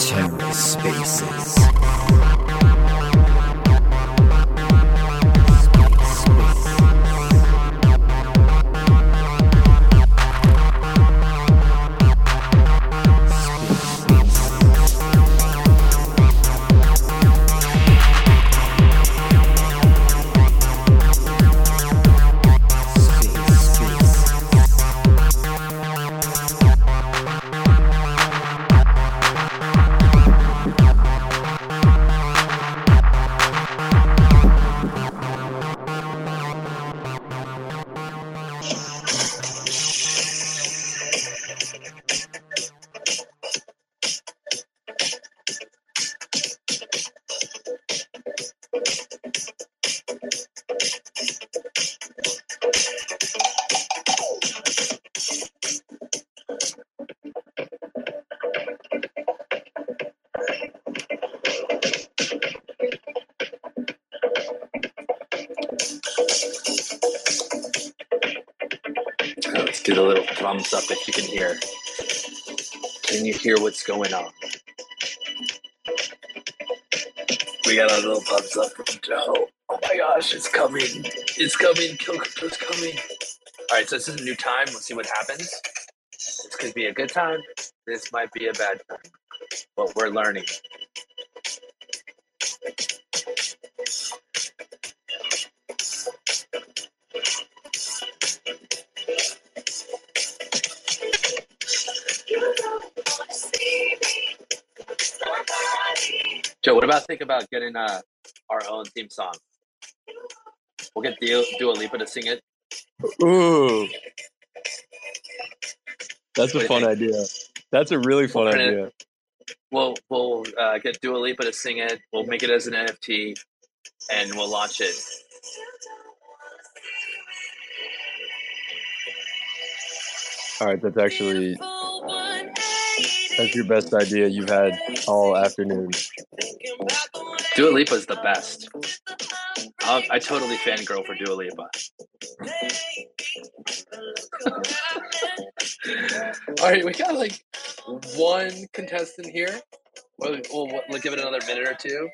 TerraSpaces. Can you hear what's going on? We got a little thumbs up from Joe. Oh my gosh, it's coming. It's coming. Crypto's coming. All right, so this is a new time. Let's see what happens. This could be a good time. This might be a bad time. But we're learning. Joe, what about think about getting uh, our own theme song? We'll get Dua, Dua Lipa to sing it. Ooh, that's a fun idea. That's a really fun We'll it. idea. We'll we'll uh, get Dua Lipa to sing it. We'll make it as an NFT, and we'll launch it. All right, that's actually that's your best idea you've had all afternoon. Dua Lipa is the best. I, I totally fangirl for Dua Lipa. All right, we got like one contestant here. We'll, we'll, we'll give it another minute or two,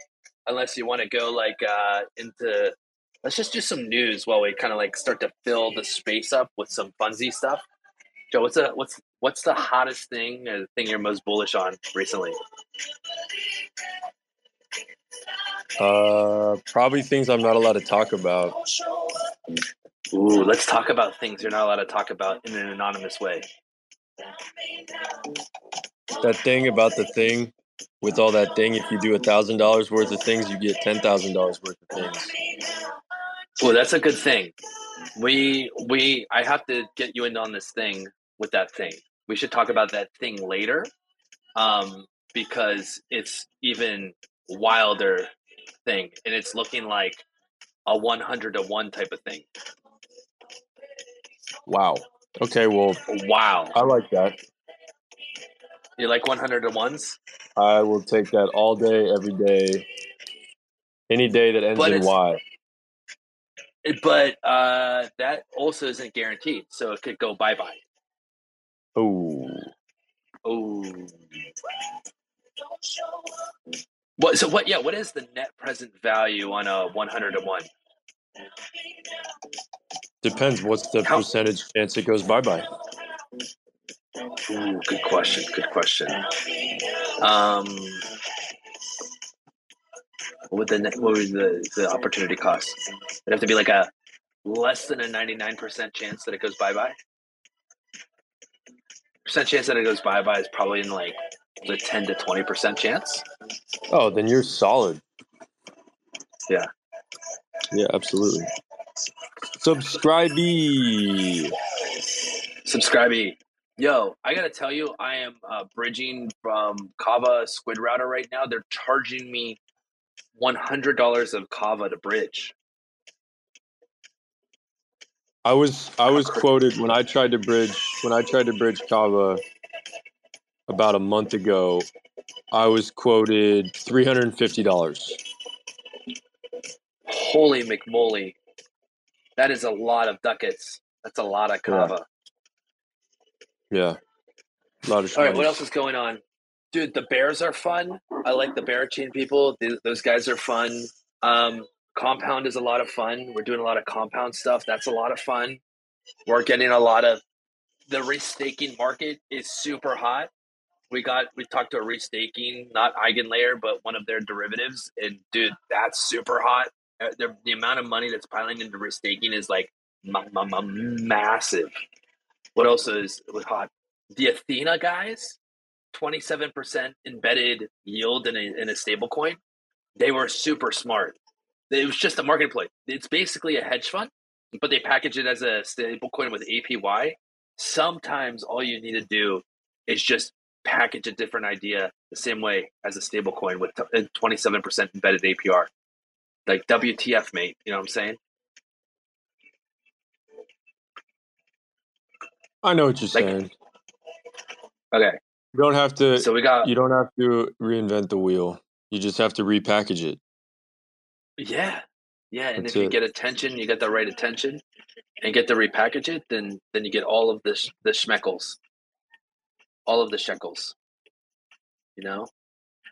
unless you want to go like uh, into. Let's just do some news while we kind of like start to fill the space up with some funsy stuff. Joe, what's the what's what's the hottest thing or the thing you're most bullish on recently? Uh, probably things I'm not allowed to talk about. Ooh, let's talk about things you're not allowed to talk about in an anonymous way. That thing about the thing with all that thing. If you do a thousand dollars worth of things, you get ten thousand dollars worth of things. Well, that's a good thing. We we I have to get you in on this thing with that thing. We should talk about that thing later, um, because it's even wilder thing, and it's looking like a one hundred to one type of thing. Wow. Okay, well, Wow, I like that. you like one hundred to ones? I will take that all day, every day, any day that ends in Y. But uh, that also isn't guaranteed, so it could go bye bye. Oh, Oh. What? So what? Yeah. What is the net present value on a one hundred to one? depends. What's the How- percentage chance it goes bye bye? Ooh, good question. Good question. Um, what would the what would the the opportunity cost? It'd have to be like a less than a ninety nine percent chance that it goes bye bye. Percent chance that it goes bye bye is probably in like the ten to twenty percent chance. Oh, then you're solid. Yeah. Yeah, absolutely. Subscribee. Subscribee. Yo, I gotta tell you, I am uh, bridging from Kava Squid Router right now. They're charging me one hundred dollars of Kava to bridge. I was I was quoted when I tried to bridge when I tried to bridge Kava about a month ago. I was quoted three hundred and fifty dollars. Holy McMoly, that is a lot of ducats. That's a lot of Yeah. kava. Yeah. A lot of All right, what else is going on? Dude, the Bears are fun. I like the Berachain people. Th- Those guys are fun. Um, compound is a lot of fun. We're doing a lot of compound stuff. That's a lot of fun. We're getting a lot of the restaking market is super hot. We got we talked to a restaking, not Eigenlayer, but one of their derivatives, and dude, that's super hot. Uh, The, the amount of money that's piling into restaking is like ma- ma- ma- massive. What else is hot? The Ethena guys, twenty seven percent embedded yield in a in a stable coin. They were super smart. It was just a marketplace. It's basically a hedge fund, but they package it as a stable coin with APY. Sometimes all you need to do is just package a different idea the same way as a stable coin with uh, twenty seven percent embedded APR. Like WTF, mate. You know what I'm saying? I know what you're Like- saying. Okay, You don't have to. so we got you don't have to reinvent the wheel. You just have to repackage it. Yeah, yeah, and That's if you it. get attention, you get the right attention, and get to repackage it, then then you get all of the sh- the schmeckles, all of the shekels. You know.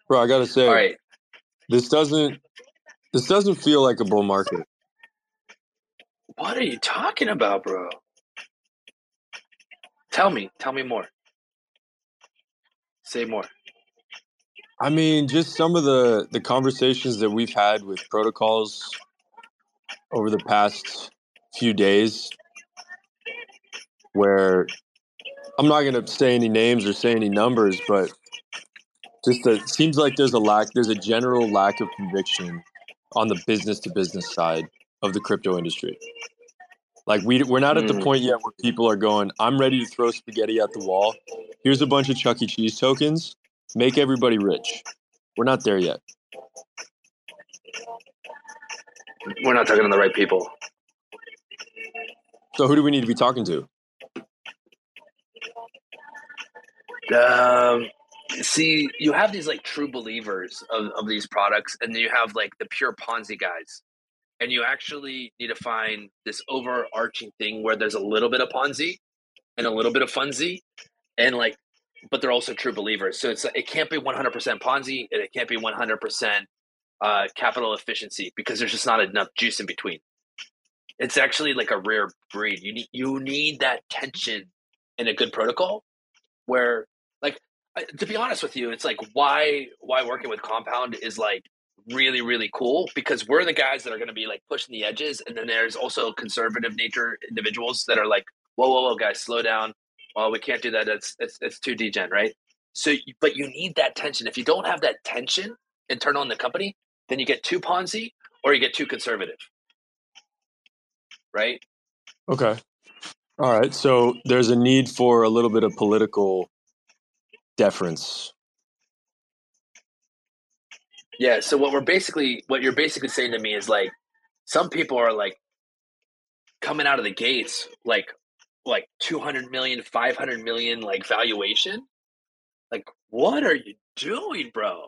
Bro, I gotta say, All right. this doesn't this doesn't feel like a bull market. What are you talking about, bro? Tell me. Tell me more. Say more. I mean, just some of the the conversations that we've had with protocols over the past few days where I'm not going to say any names or say any numbers, but just it seems like there's a lack there's a general lack of conviction on the business to business side of the crypto industry. Like we we're not at the Mm. point yet where people are going, I'm ready to throw spaghetti at the wall. Here's a bunch of Chuck E. Cheese tokens. Make everybody rich. We're not there yet. We're not talking to the right people. So who do we need to be talking to? Um, see, you have these like true believers of, of these products, and then you have like the pure Ponzi guys. And you actually need to find this overarching thing where there's a little bit of Ponzi and a little bit of Funzi, and like, but they're also true believers. So it's it can't be 100% Ponzi and it can't be 100% uh, capital efficiency because there's just not enough juice in between. It's actually like a rare breed. You need you need that tension in a good protocol where like I- to be honest with you it's like why why working with compound is like really really cool because we're the guys that are going to be like pushing the edges and then there's also conservative nature individuals that are like whoa whoa whoa guys slow down well we can't do that it's it's, it's too degen right so but you need that tension if you don't have that tension internal in the company then you get too ponzi or you get too conservative right Okay. All right. So there's a need for a little bit of political deference. Yeah. So what we're basically, what you're basically saying to me is like, some people are like coming out of the gates, like, like 200 million, 500 million, like valuation. Like, what are you doing, bro?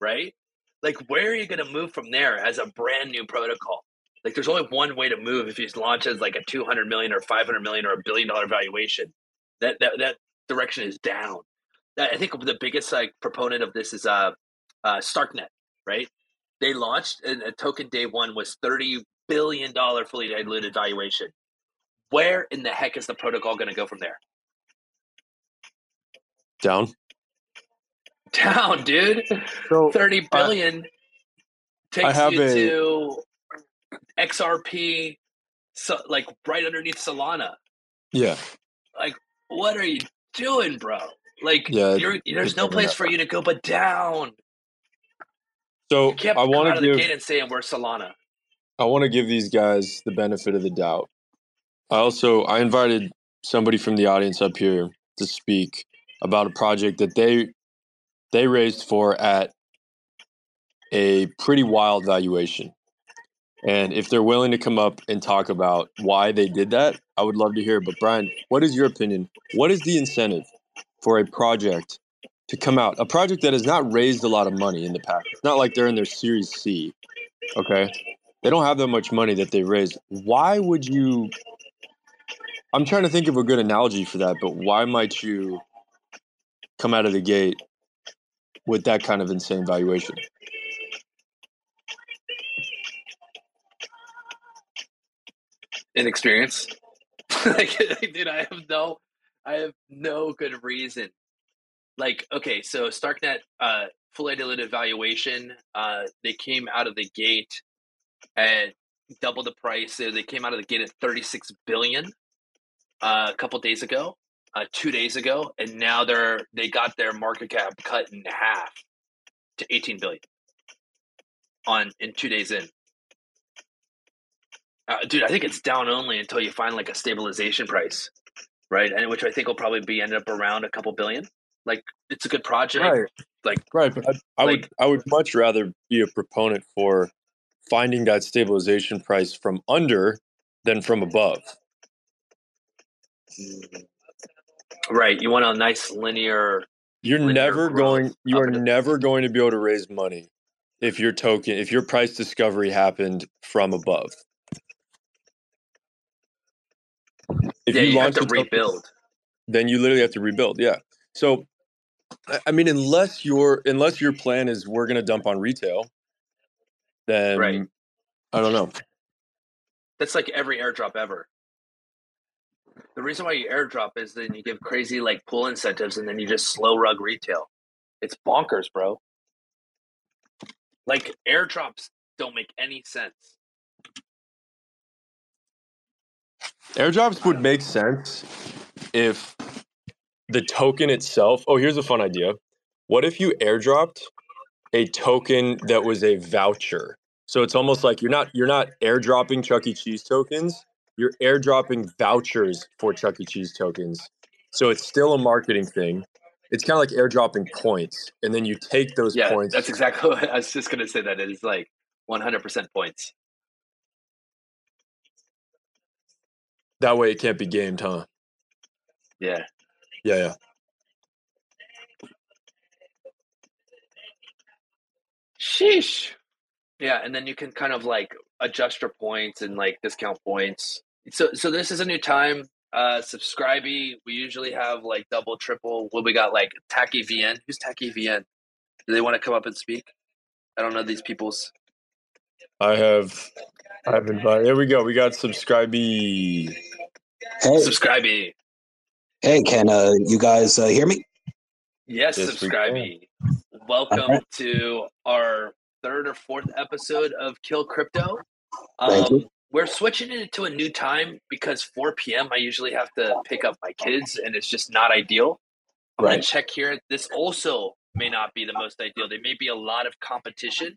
Right? Like, where are you going to move from there as a brand new protocol? Like, there's only one way to move if you launch as like a 200 million or 500 million or a billion dollar valuation. That, that, that direction is down. I think the biggest like proponent of this is uh, uh, Starknet right? They launched and a token day one was thirty billion dollar fully diluted valuation. Where in the heck is the protocol going to go from there? Down. Down, dude. So Thirty billion takes have you a- to XRP, so, like right underneath Solana. yeah, Like, What are you doing, bro? Like, Yeah, you're, there's no place for you to go but down. So You can't I want to of the give gate and saying we're Solana. I want to give these guys the benefit of the doubt. I also I invited somebody from the audience up here to speak about a project that they they raised for at a pretty wild valuation. And if they're willing to come up and talk about why they did that, I would love to hear. But Brian, what is your opinion? What is the incentive for a project to come out? A project that has not raised a lot of money in the past. It's not like they're in their Series C. Okay they don't have that much money that they raised. Why would you? I'm trying to think of a good analogy for that, but why might you come out of the gate with that kind of insane valuation? Inexperience. like, dude, I have no, I have no good reason. Like, okay, so Starknet, uh, fully diluted valuation, uh, they came out of the gate at double the price. They came out of the gate at 36 billion uh, a couple days ago, uh, two days ago, and now they're they got their market cap cut in half to 18 billion on in two days in. Uh, dude, I think it's down only until you find like a stabilization price, right? And which I think will probably be ended up around a couple billion. Like it's a good project. Right. Like Right, but I, I would I would much rather be a proponent for finding that stabilization price from under than from above. right, you want a nice linear. You're Linear never going You are never going to be able to raise money if your token if your price discovery happened from above. If yeah, you, have launch to a token- rebuild. then you literally have to rebuild. Yeah. So, I- I mean, unless your unless your plan is we're going to dump on retail, then Right. I don't know. That's like every airdrop ever. The reason why you airdrop is then you give crazy like pool incentives and then you just slow rug retail. It's bonkers, bro. Like airdrops don't make any sense. Airdrops would make sense if the token itself. Oh, here's a fun idea. What if you airdropped a token that was a voucher? So it's almost like you're not you're not airdropping Chuck E. Cheese tokens. You're airdropping vouchers for Chuck E. Cheese tokens. So it's still a marketing thing. It's kind of like airdropping points, and then you take those Yeah, points. that's exactly what I was just gonna say. That it is like 100% points. that way, it can't be gamed, huh? Yeah, Yeah, yeah. sheesh. Yeah, and then you can kind of like adjust your points and like discount points. So, so this is a new time. Uh, subscribee. We usually have like double, triple. What we got? Like Tacky VN. Who's Tacky VN? Do they want to come up and speak? I don't know these people's. I have. I have invited. There we go. We got subscribee. Hey, Subscribee. Hey, can uh, you guys uh, hear me? Yes, Yes, we. Welcome Alright. to our third or fourth episode of Kill Crypto. Thank you. Um, we're switching it to a new time because 4 p.m. I usually have to pick up my kids, and it's just not ideal. I'm gonna Right. check here. This also may not be the most ideal. There may be a lot of competition,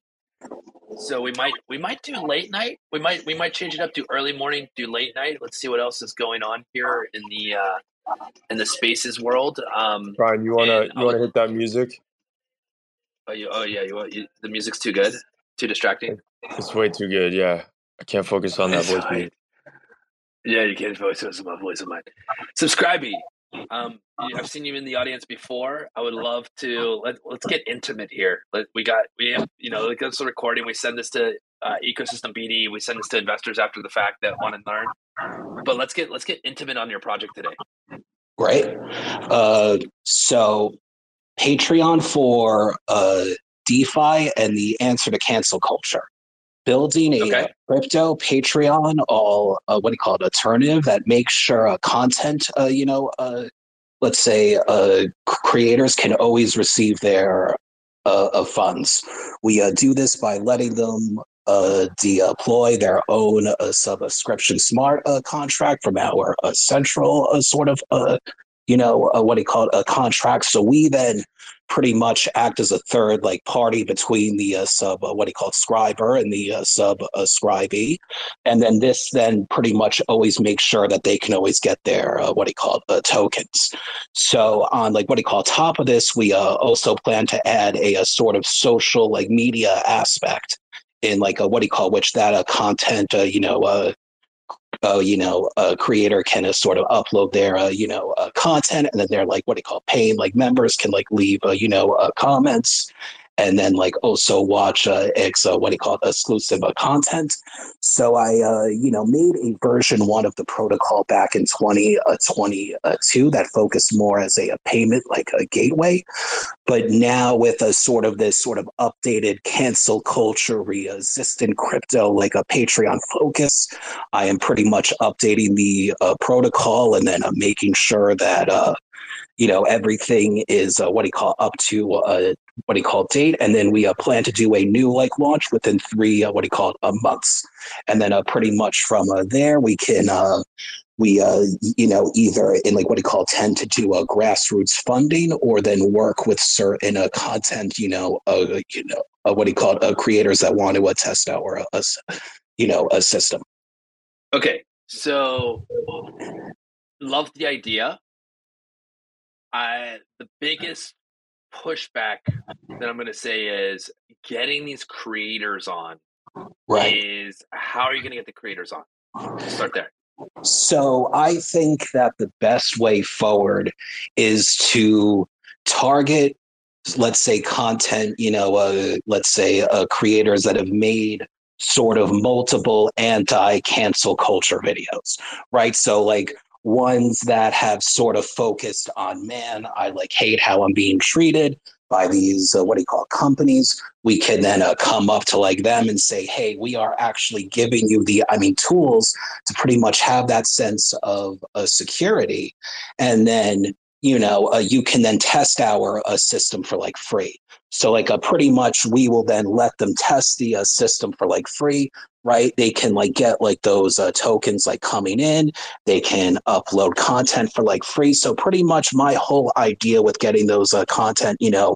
so we might we might do late night. We might we might change it up to early morning, do late night. Let's see what else is going on here in the uh, in the spaces world. Um, Brian, you wanna you wanna hit that music? Oh, you, oh yeah, you, want- you the music's too good, too distracting. It's way too good. Yeah, I can't focus on that voice. Yeah, you can't focus on my voice of mine. Subscribee. Um, I've seen you in the audience before. I would love to let, let's get intimate here. Let, we got we have you know like this recording. We send this to uh, ecosystem BD. We send this to investors after the fact that want to learn. But let's get let's get intimate on your project today. Great. Uh, so, Patreon for uh, DeFi and the answer to cancel culture. Building a Okay. crypto Patreon, all uh, what do you call it, alternative that makes sure uh, content, uh, you know, uh, let's say uh, creators can always receive their uh, funds. We uh, do this by letting them deploy their own uh, subscription smart uh, contract from our uh, central uh, sort of, uh, you know, uh, what do you call it, a contract. So we then pretty much act as a third like party between the uh, sub, uh, what do you call scriber and the uh, sub uh, scribee. And then this then pretty much always makes sure that they can always get their, uh, what do you call it, uh, tokens. So on like what do you call it, top of this, we uh, also plan to add a, a sort of social like media aspect in like a what do you call which that a content uh, you know uh, uh you know a creator can uh, sort of upload their uh, you know uh, content and then they're like what do you call paying like members can like leave uh, you know uh, comments and then like also watch uh, ex uh, what do you call it exclusive uh, content. So I uh, you know made a version one of the protocol back in 2022 uh, that focused more as a, a payment like a gateway, but now with a sort of this sort of updated cancel culture resistant crypto like a Patreon focus, I am pretty much updating the uh, protocol and then making sure that you know everything is uh, what do you call up to uh, what do you call date and then we uh, plan to do a new like launch within three uh, what do you call it uh, months and then uh, pretty much from uh, there we can uh, we uh, you know either in like what do you call it, tend to do a grassroots funding or then work with certain uh, content you know uh, you know uh, what do you call it uh, creators that want to uh, test out or a you know a system Okay, so love the idea. I the biggest pushback that I'm going to say is getting these creators on. right Is how are you going to get the creators on? Let's start there. So I think that the best way forward is to target, let's say, content, you know, uh, let's say uh, creators that have made sort of multiple anti cancel culture videos, right? So, like, ones that have sort of focused on man, I like hate how I'm being treated by these, uh, what do you call it, companies. We can then uh, come up to like them and say, hey, we are actually giving you the, I mean, tools to pretty much have that sense of uh, security. And then, you know, uh, you can then test our uh, system for like free. So, like, uh, pretty much we will then let them test the uh, system for like free, right? They can like get like those uh, tokens like coming in. They can upload content for like free. So, pretty much my whole idea with getting those uh, content, you know,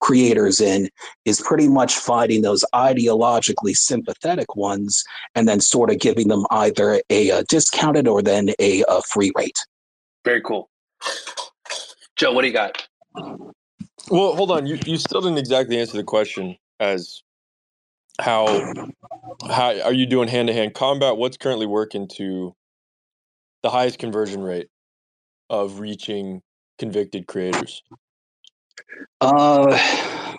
creators in is pretty much finding those ideologically sympathetic ones and then sort of giving them either a, uh discounted or then a, a free rate. Very cool. Joe, what do you got? Well, hold on. You you still didn't exactly answer the question as how how are you doing hand to hand combat? What's currently working to the highest conversion rate of reaching convicted creators? Uh,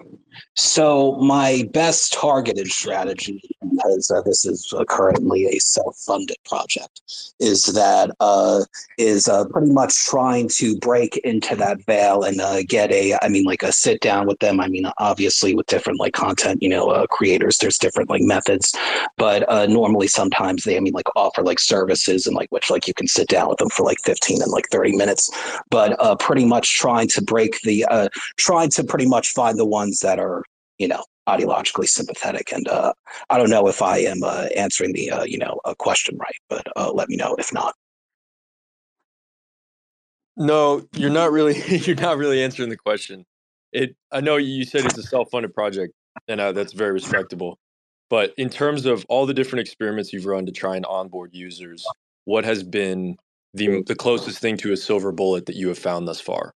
so my best targeted strategy, because uh, this is uh, currently a self-funded project, is that uh, is uh, pretty much trying to break into that veil and uh, get a, I mean, like a sit down with them. I mean, obviously with different like content, you know, uh, creators, there's different like methods, but normally sometimes they, I mean, like offer like services and like which like you can sit down with them for like 15 and like 30 minutes, but pretty much trying to break the, trying to pretty much find the ones that are, you know, ideologically sympathetic. And uh, I don't know if I am uh, answering the, uh, you know, question right, but uh, let me know if not. No, you're not really you're not really answering the question. It I know you said it's a self-funded project and uh, that's very respectable. But in terms of all the different experiments you've run to try and onboard users, what has been the the closest thing to a silver bullet that you have found thus far?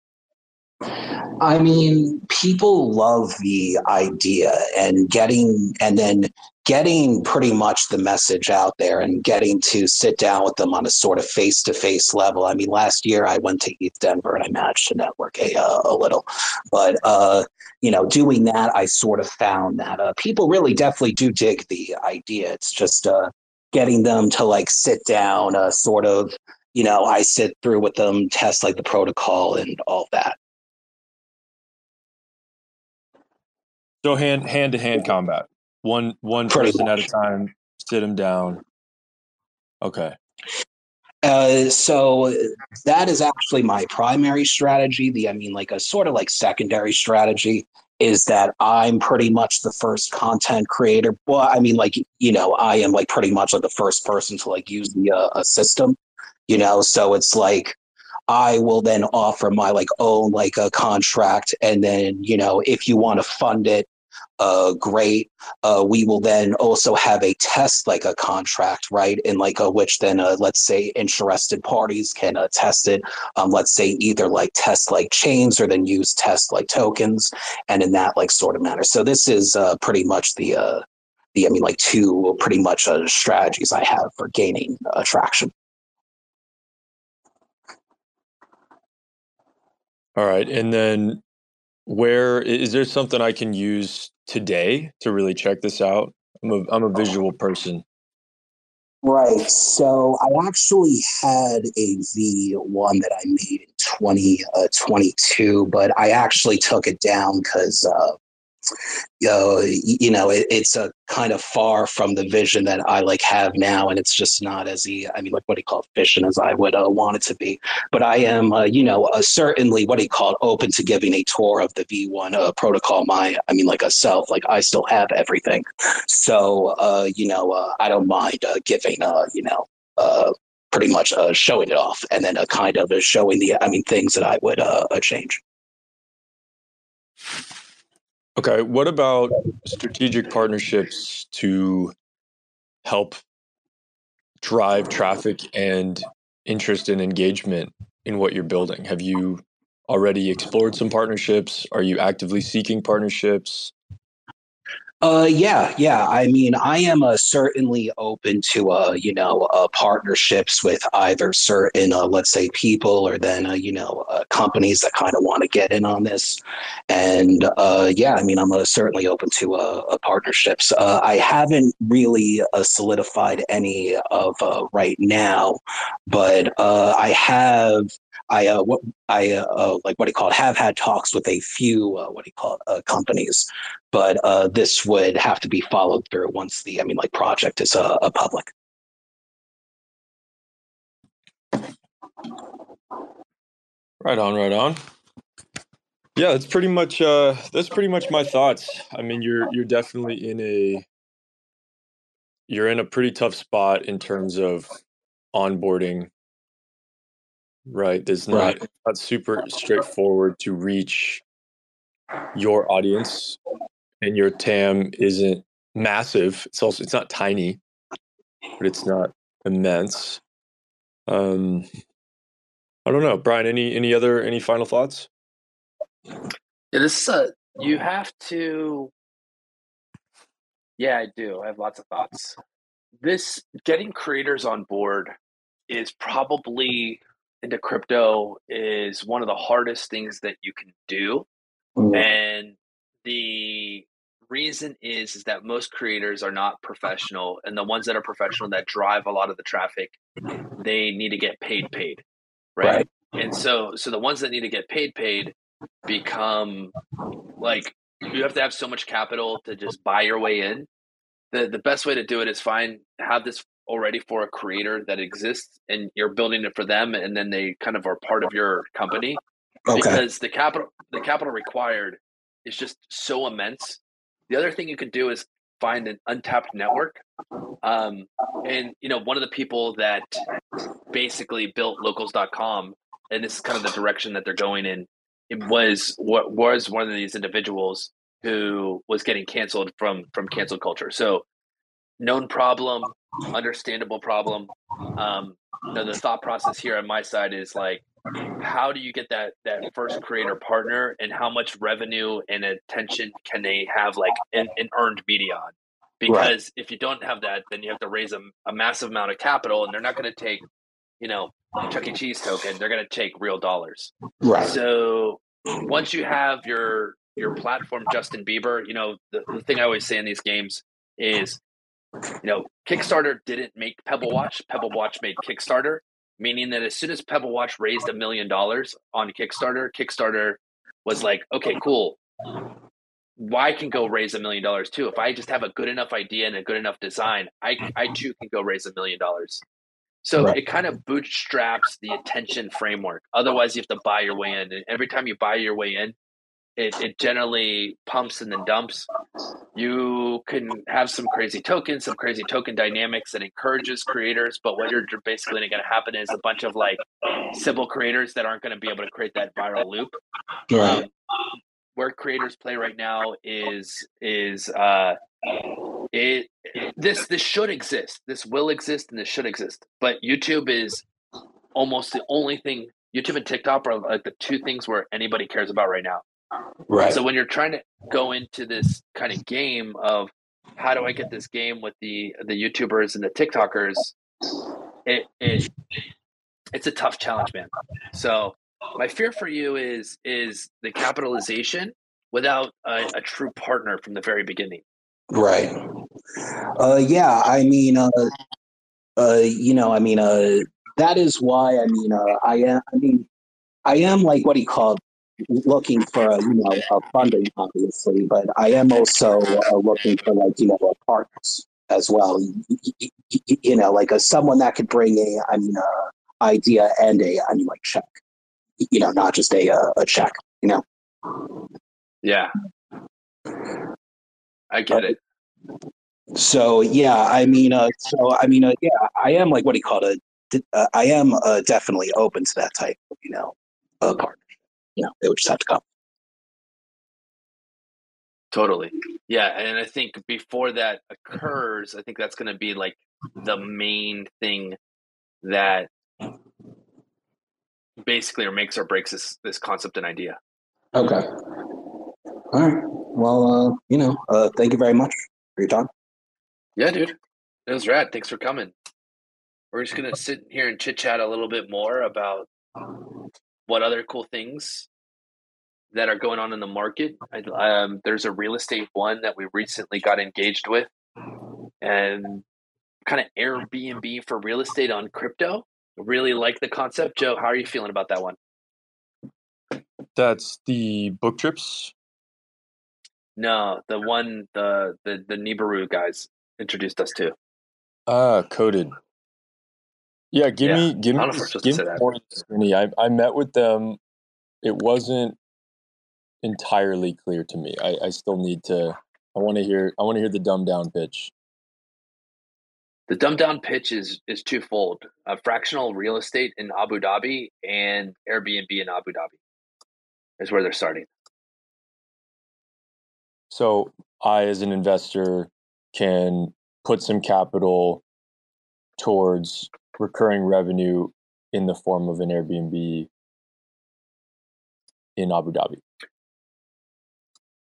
I mean, people love the idea and getting, and then getting pretty much the message out there and getting to sit down with them on a sort of face to face level. I mean, last year I went to ETHDenver and I managed to network a, uh, a little, but, uh, you know, doing that, I sort of found that uh, people really definitely do dig the idea. It's just uh, getting them to like sit down, uh, sort of, you know, I sit through with them, test like the protocol and all that. So hand hand to hand combat. One one Pretty person at a time, sit them down. Okay. Uh, so that is actually my primary strategy. The, I mean, like a sort of like secondary strategy is that I'm pretty much the first content creator. Well, I mean, like, you know, I am like pretty much like the first person to like use the uh, a system, you know, so it's like, I will then offer my like own like a contract, and then you know if you want to fund it, uh, great. Uh, we will then also have a test like a contract, right? And like a which then uh, let's say interested parties can uh, test it. Um, let's say either like test like chains or then use test like tokens, and in that like sort of manner. So this is uh, pretty much the uh, the I mean like two pretty much uh, strategies I have for gaining uh, traction. All right. And then where is there something I can use today to really check this out? I'm a I'm a visual person. Right. So I actually had a V1 that I made in 2022, uh, but I actually took it down because uh, uh, you know, it, it's a kind of far from the vision that I like have now, and it's just not as the, I mean, like what he called efficient as I would uh, want it to be. But I am, uh, you know, uh, certainly what he called open to giving a tour of the V1 uh, protocol. My, I mean, like a self, like I still have everything, so uh, you know, I don't mind giving, you know. Pretty much showing it off and then uh, kind of showing the i mean things that i would change Okay. What about strategic partnerships to help drive traffic and interest and engagement in what you're building? Have you already explored some partnerships? Are you actively seeking partnerships? Uh, yeah, yeah. I mean, I am uh, certainly open to, uh, you know, uh, partnerships with either certain, uh, let's say, people or then, uh, you know, uh, companies that kind of want to get in on this. And uh, yeah, I mean, I'm uh, certainly open to uh, uh, partnerships. Uh, I haven't really uh, solidified any of uh, right now, but uh, I have I uh, what I uh, uh, like what he called have had talks with a few uh, what he called uh, companies, but uh, this would have to be followed through once the I mean like project is uh, a public. Right on, right on. Yeah, that's pretty much uh that's pretty much my thoughts. I mean, you're you're definitely in a you're in a pretty tough spot in terms of onboarding Right. There's not Right. not super straightforward to reach your audience and your TAM isn't massive. It's also it's not tiny, but it's not immense. Um I don't know. Brian, any any other any final thoughts? Yeah, this is you have to. Yeah, I do. I have lots of thoughts. This getting creators on board is probably into crypto is one of the hardest things that you can do, Mm. and the reason is is that most creators are not professional, and the ones that are professional that drive a lot of the traffic, they need to get paid paid, right? Right. And so so the ones that need to get paid paid become like you have to have so much capital to just buy your way in. The the best way to do it is find have this already for a creator that exists and you're building it for them and then they kind of are part of your company Okay. because the capital the capital required is just so immense. The other thing you could do is find an untapped network. Um, and you know, one of the people that basically built locals.com and this is kind of the direction that they're going in, it was what was one of these individuals who was getting canceled from from cancel culture. So known problem, understandable problem. Um, you know, the thought process here on my side is like how do you get that that first creator partner and how much revenue and attention can they have like in, in earned media on? Because if you don't have that then you have to raise a, a massive amount of capital and they're not going to take you know chuck e. Cheese token. They're going to take real dollars. Right. so once you have your your platform justin bieber you know the, the thing i always say in these games is you know kickstarter didn't make pebble watch pebble watch made kickstarter meaning that as soon as Pebble Watch raised a million dollars on Kickstarter, Kickstarter was like, okay, cool. Why can go raise a million dollars too. If I just have a good enough idea and a good enough design, I, I too can go raise a million dollars. So Right. it kind of bootstraps the attention framework. Otherwise, you have to buy your way in. And every time you buy your way in, it, it generally pumps and then dumps. You can have some crazy tokens, some crazy token dynamics that encourages creators. But what you're basically going to happen is a bunch of like simple creators that aren't going to be able to create that viral loop. Right. Um, where creators play right now is is uh, it, it this this should exist. This will exist and this should exist. But YouTube is almost the only thing. YouTube and TikTok are like the two things where anybody cares about right now. Right. So when you're trying to go into this kind of game of how do I get this game with the the YouTubers and the TikTokers, it, it it's a tough challenge, man. So my fear for you is is the capitalization without a, a true partner from the very beginning. Right. Uh, yeah, I mean, uh, uh, you know, I mean, uh, that is why I mean, uh, I am. I mean, I am like what he called looking for a, you know a funding, obviously, but I am also uh, looking for like you know a partners as well. You, you know, like a someone that could bring a, I mean, a idea and a, I mean, like check. You know, not just a a check. You know. Yeah. I get it. So yeah, I mean, uh, so I mean, uh, yeah, I am like what do you call it? Uh, I am uh, definitely open to that type of you know, uh, partnership. You know, it would just have to come. Totally. Yeah, and I think before that occurs, I think that's going to be like the main thing that basically or makes or breaks this this concept and idea. Okay. All right. Well, uh, you know, uh, thank you very much for your time. Yeah, dude. It was rad. Thanks for coming. We're just gonna sit here and chit chat a little bit more about what other cool things that are going on in the market. Um, there's a real estate one that we recently got engaged with, and kind of Airbnb for real estate on crypto. Really like the concept, Joe. How are you feeling about that one? That's the book trips. No, the one the the the Nibiru guys introduced us to. Ah, coded. Yeah, give Yeah, me give me don't know if we're supposed to give me that. more skinny. I I met with them. It wasn't entirely clear to me. I, I still need to. I want to hear. I want to hear the dumbed down pitch. The dumbed down pitch is is twofold: uh, fractional real estate in Abu Dhabi and Airbnb in Abu Dhabi is where they're starting. So I, as an investor, can put some capital towards recurring revenue in the form of an Airbnb in Abu Dhabi.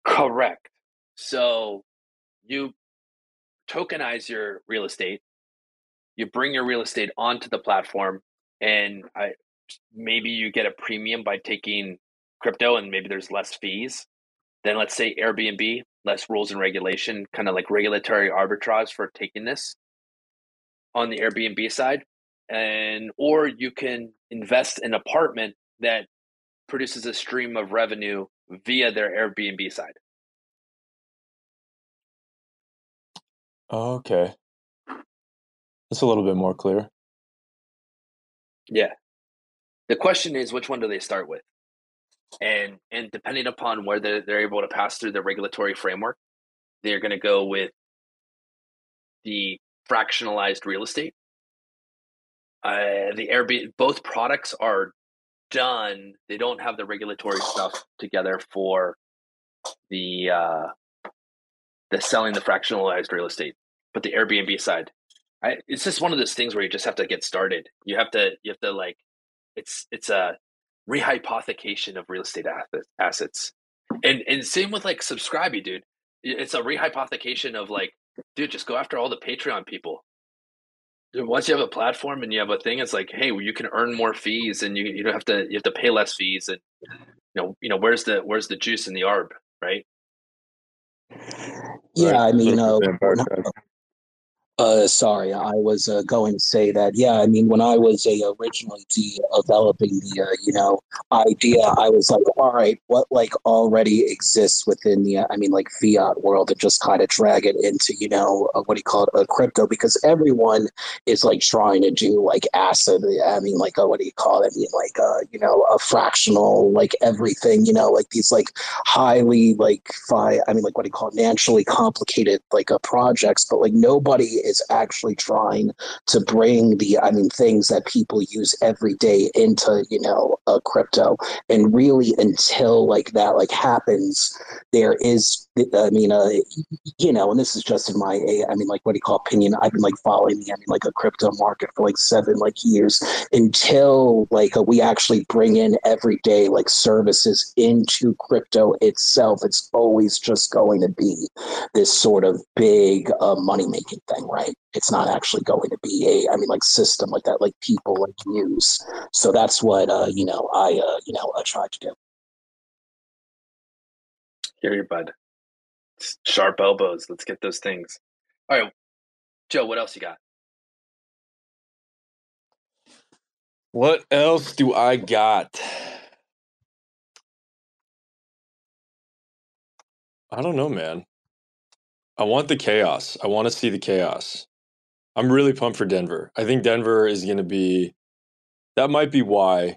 Correct. So you tokenize your real estate, you bring your real estate onto the platform, and I, maybe you get a premium by taking crypto, and maybe there's less fees. Then let's say Airbnb, less rules and regulation, kind of like regulatory arbitrage for taking this on the Airbnb side, and or you can invest in an apartment that produces a stream of revenue via their Airbnb side. Okay. That's a little bit more clear. Yeah. The question is, which one do they start with? And and depending upon where they're, they're able to pass through the regulatory framework, they're going to go with the fractionalized real estate. Uh, the Airbnb, both products are done. They don't have the regulatory stuff together for the uh, the selling the fractionalized real estate, but the Airbnb side, I, it's just one of those things where you just have to get started. You have to you have to like it's it's a rehypothecation of real estate assets and and same with like subscribee dude it's a rehypothecation of like dude just go after all the patreon people once you have a platform and you have a thing it's like hey well, you can earn more fees and you, you don't have to you have to pay less fees and you know you know where's the where's the juice in the arb right? Yeah, I mean, uh, Little bit vampire tag. Uh, sorry, I was uh, going to say that. Yeah, I mean, when I was a originally developing the uh, you know idea, I was like, all right, what like already exists within the uh, I mean like fiat world, and just kind of drag it into you know uh, what do you call it, a crypto, because everyone is like trying to do like acid. I mean, like uh, what do you call it? I mean, like uh, you know, a fractional like everything. You know, like these like highly like fi- I mean, like what do you call it, financially complicated like uh, projects, but like nobody is actually trying to bring the I mean things that people use every day into you know a crypto, and really until like that like happens, there is I mean uh you know, and this is just in my I mean like what do you call opinion? I've been like following the I mean like a crypto market for like seven like years until like uh, we actually bring in everyday like services into crypto itself. It's always just going to be this sort of big uh, money making thing, right? Right? It's not actually going to be a, I mean, like system like that, like people like use. So that's what uh, you know I uh, you know I tried to do. Here, your bud. Sharp elbows. Let's get those things. All right, Joe. What else you got? What else do I got? I don't know, man. I want the chaos. I want to see the chaos. I'm really pumped for Denver. I think Denver is going to be that might be why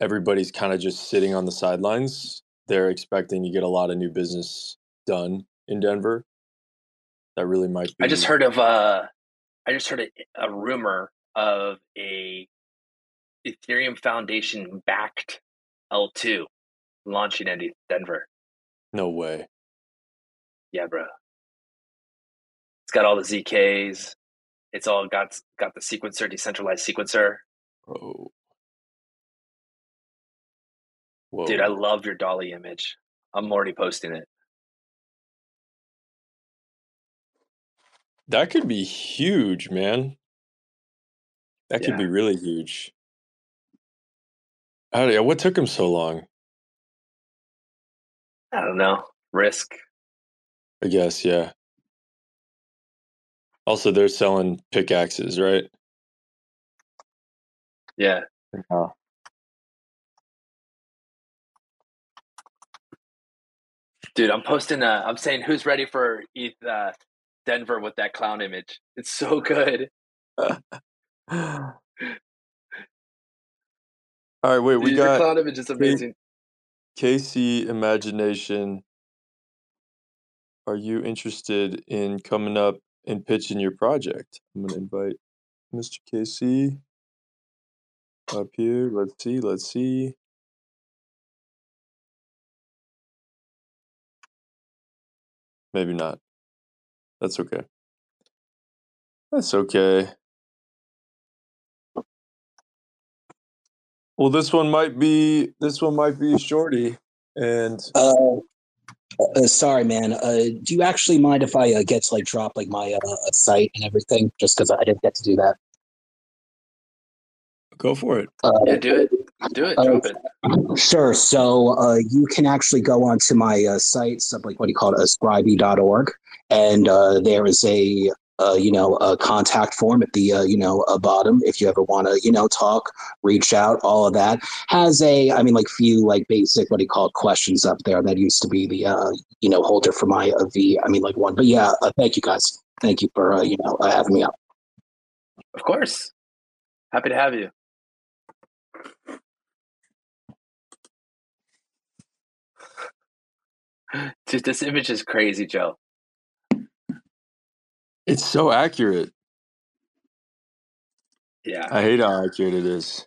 everybody's kind of just sitting on the sidelines. They're expecting to get a lot of new business done in Denver. That really might be I just heard of uh I just heard a, a rumor of a Ethereum Foundation backed L2 launching in Denver. no way. Yeah, bro. It's got all the ZKs. It's all got got the sequencer, decentralized sequencer. Bro. Whoa. Dude, I love your DALL-E image. I'm already posting it. that could be huge, man. That could be really huge. How, yeah, what took him so long? I don't know. Risk. I guess, yeah. Also, they're selling pickaxes, right? Yeah. Yeah. Dude, I'm posting uh I'm saying who's ready for ETH uh, Denver with that clown image. It's so good. All right, wait, we Dude, got clown image is amazing. KC Imagination. Are you interested in coming up and pitching your project? I'm going to invite Mr. KC up here. Let's see, let's see. Maybe not. That's okay. That's okay. Well, this one might be this one might be shorty, and Uh, uh, sorry, man. Uh, do you actually mind if I uh, get to like drop like my uh, site and everything? Just because I didn't get to do that. go for it. Uh, Yeah, do it. Do it. Uh, Drop it. Sure. So uh, you can actually go onto my uh, site, some, like what do you call it, ascribe.org, and uh, there is a uh, you know a contact form at the uh, you know uh, bottom if you ever want to you know talk, reach out, all of that has a I mean like few like basic what do you call it questions up there that used to be the uh, you know holder for my uh, V I mean like one. But yeah, uh, thank you guys. Thank you for uh, you know having me up. Of course. Happy to have you. Dude, this image is crazy, Joe. It's so accurate. Yeah. I hate how accurate it is.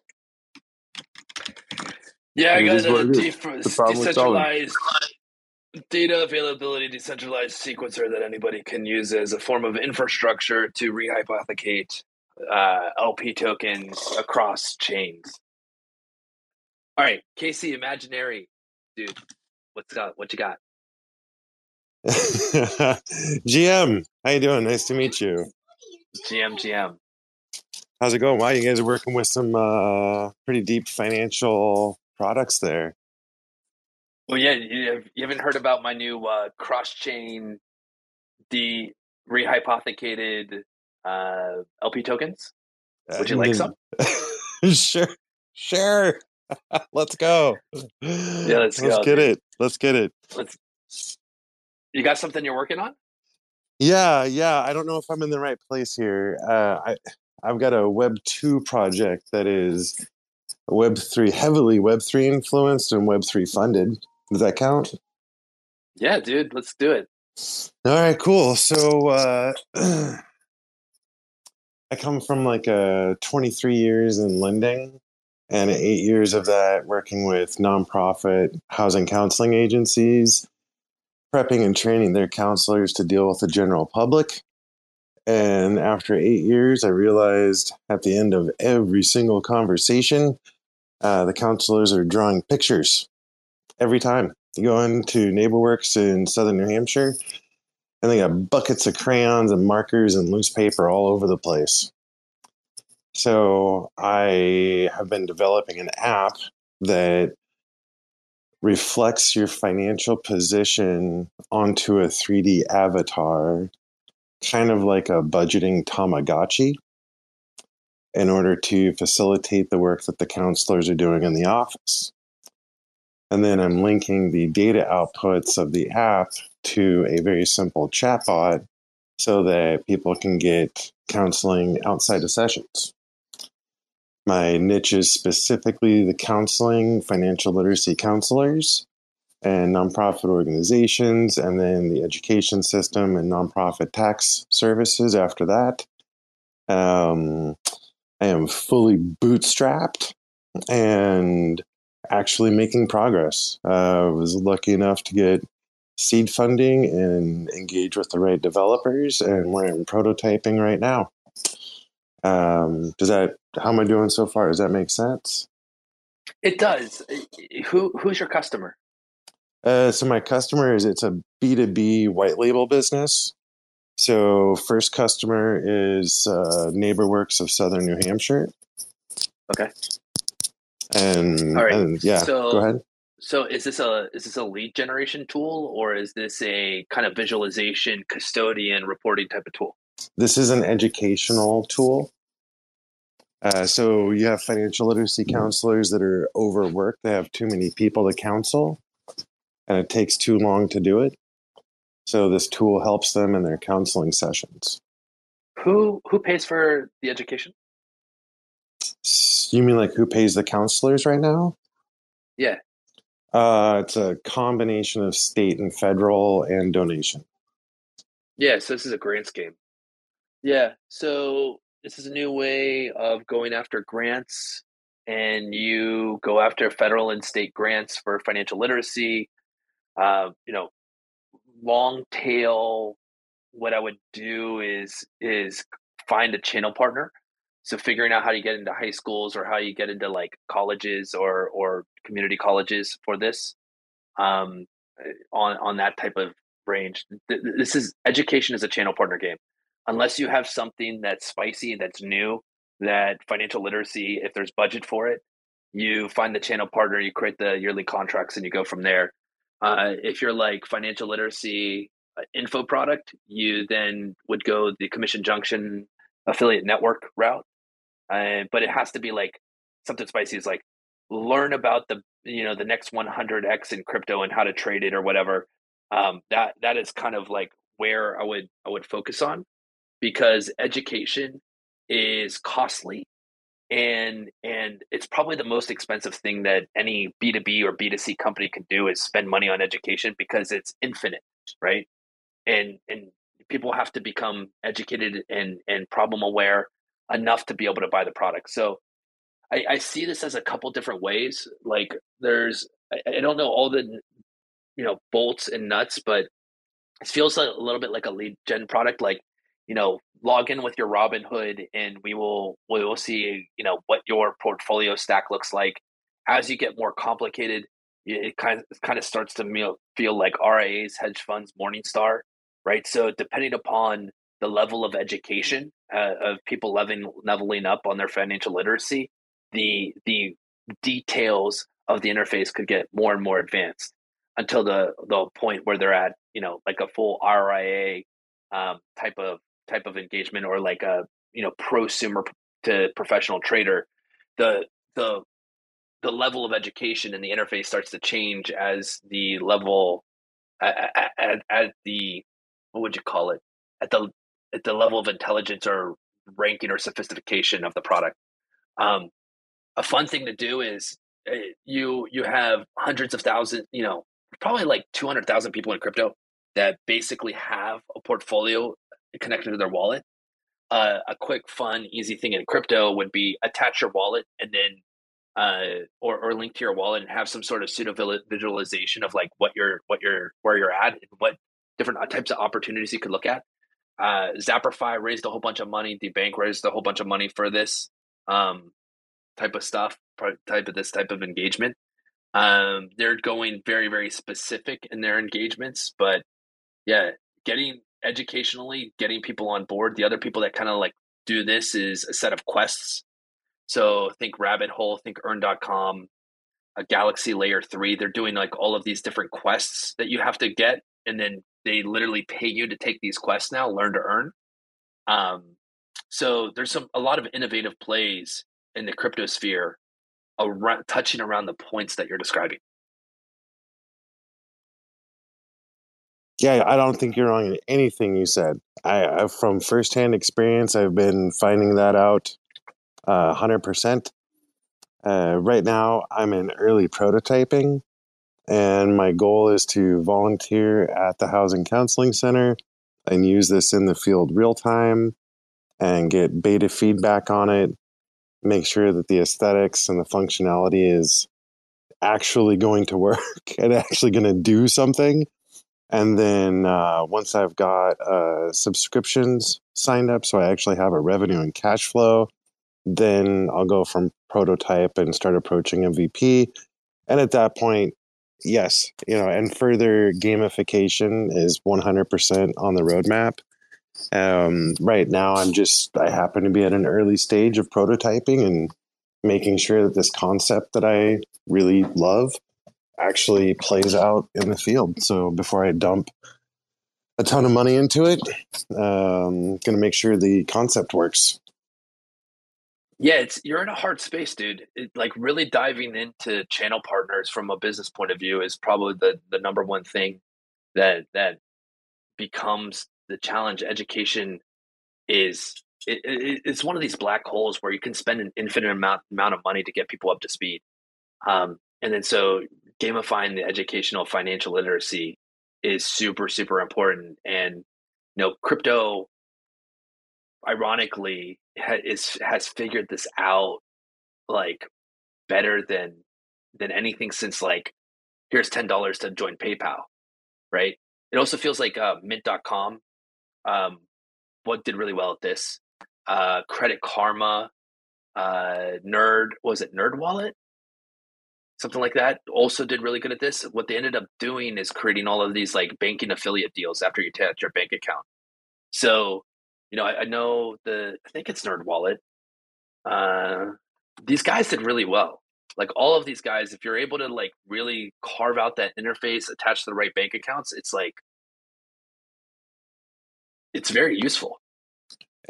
Yeah, I It got is what a it is. de- The problem with solving. decentralized data availability, decentralized sequencer that anybody can use as a form of infrastructure to rehypothecate uh, LP tokens across chains. All right, Casey, imaginary dude, what's got? What you got? GM, how you doing? Nice to meet you. GM, GM. How's it going? Wow, you guys are working with some uh, pretty deep financial products there. Well, yeah, you, have, you haven't heard about my new uh, cross-chain, de rehypothecated uh, LP tokens? Would you like some? sure, sure. let's go. Yeah, let's go, get it. Let's get it. Let's. You got something you're working on? Yeah, yeah. I don't know if I'm in the right place here. Uh, I I've got a Web two project that is Web three, heavily Web three influenced and Web three funded. Does that count? Yeah, dude, let's do it. All right, cool. So uh, I come from like uh, 23 years in lending and eight years of that working with nonprofit housing counseling agencies, prepping and training their counselors to deal with the general public. And after eight years, I realized at the end of every single conversation, uh, the counselors are drawing pictures every time. You go into NeighborWorks in southern New Hampshire, and they got buckets of crayons and markers and loose paper all over the place. So I have been developing an app that reflects your financial position onto a 3D avatar, kind of like a budgeting Tamagotchi, in order to facilitate the work that the counselors are doing in the office. And then I'm linking the data outputs of the app to a very simple chatbot so that people can get counseling outside of sessions. My niche is specifically the counseling, financial literacy counselors, and nonprofit organizations, and then the education system and nonprofit tax services after that. Um, I am fully bootstrapped and actually making progress. Uh, I was lucky enough to get seed funding and engage with the right developers, and we're in prototyping right now. Um, does that how am I doing so far? Does that make sense? It does. Who who's your customer? Uh, so my customer is it's a B two B white label business. So first customer is uh, NeighborWorks of Southern New Hampshire. Okay. And, All right. and yeah, So- go ahead. So is this a is this a lead generation tool or is this a kind of visualization, custodian, reporting type of tool? This is an educational tool. Uh, so you have financial literacy counselors that are overworked. They have too many people to counsel, and it takes too long to do it. So this tool helps them in their counseling sessions. Who who pays for the education? You mean like who pays the counselors right now? Yeah. Uh, it's a combination of state and federal and donation. Yeah, so this is a grants game. Yeah, so this is a new way of going after grants, and you go after federal and state grants for financial literacy. Uh, you know, long tail. What I would do is is find a channel partner. So figuring out how you get into high schools or how you get into like colleges or or community colleges for this, um, on on that type of range. Th- th- This is education is a channel partner game. Unless you have something that's spicy, that's new, that financial literacy, if there's budget for it, you find the channel partner, you create the yearly contracts, and you go from there. Uh, if you're like financial literacy uh, info product, you then would go the Commission Junction affiliate network route. Uh, but it has to be like something spicy. Is like learn about the you know the next 100x in crypto and how to trade it or whatever um, that that is kind of like where I would I would focus on because education is costly and and it's probably the most expensive thing that any B2B or B2C company can do is spend money on education because it's infinite, right? And and people have to become educated and and problem aware enough to be able to buy the product. So I, I see this as a couple different ways. Like there's I, I don't know all the you know bolts and nuts, but it feels a little bit like a lead gen product. Like you know, log in with your Robinhood, and we will we will see you know what your portfolio stack looks like. As you get more complicated, it kind of kind of starts to feel feel like RIAs, hedge funds, Morningstar, right? So depending upon the level of education uh, of people leveling leveling up on their financial literacy, the the details of the interface could get more and more advanced until the the point where they're at you know like a full RIA um, type of type of engagement or like a you know prosumer to professional trader the the the level of education and the interface starts to change as the level at, at, at the what would you call it? At the at the level of intelligence or ranking or sophistication of the product. Um, a fun thing to do is uh, you you have hundreds of thousands you know probably like 200,000 people in crypto that basically have a portfolio connected to their wallet. Uh, a quick, fun, easy thing in crypto would be attach your wallet and then, uh, or, or link to your wallet and have some sort of pseudo visualization of like what you're, what you're, where you're at and what different types of opportunities you could look at. Uh, Zappify raised a whole bunch of money. The bank raised a whole bunch of money for this um, type of stuff, type of this type of engagement. Um, they're going very, very specific in their engagements, but yeah, getting educationally getting people on board. The other people that kind of like do this is a set of quests. So think Rabbit Hole, think Earn.com, a Galxe Layer 3. They're doing like all of these different quests that you have to get. And then they literally pay you to take these quests now, learn to earn. Um, so there's some a lot of innovative plays in the crypto sphere around touching around the points that you're describing. Yeah, I don't think you're wrong in anything you said. I, I from firsthand experience, I've been finding that out uh, 100%. Uh, right now, I'm in early prototyping, and my goal is to volunteer at the Housing Counseling Center and use this in the field real time and get beta feedback on it. Make sure that the aesthetics and the functionality is actually going to work and actually going to do something and then uh, once I've got uh, subscriptions signed up, so I actually have a revenue and cash flow, then I'll go from prototype and start approaching MVP. And at that point, yes, you know, and further gamification is 100% on the roadmap. Um, right now, I'm just, I happen to be at an early stage of prototyping and making sure that this concept that I really love actually plays out in the field. So before I dump a ton of money into it, um, going to make sure the concept works. Yeah, it's you're in a hard space, dude. It, like really diving into channel partners from a business point of view is probably the the number one thing that that becomes the challenge. Education is it, it, it's one of these black holes where you can spend an infinite amount amount of money to get people up to speed. Um, and then so gamifying the educational financial literacy is super super important. And you know crypto ironically ha- is has figured this out like better than than anything since like here's $10 to join PayPal right? It also feels like uh, mint.com um what did really well at this uh credit karma uh nerd was it nerd wallet something like that also did really good at this. What they ended up doing is creating all of these like banking affiliate deals after you attach your bank account. So you know i, I know the i think it's nerd wallet uh, these guys did really well. Like all of these guys if you're able to like really carve out that interface attach the right bank accounts it's like it's very useful.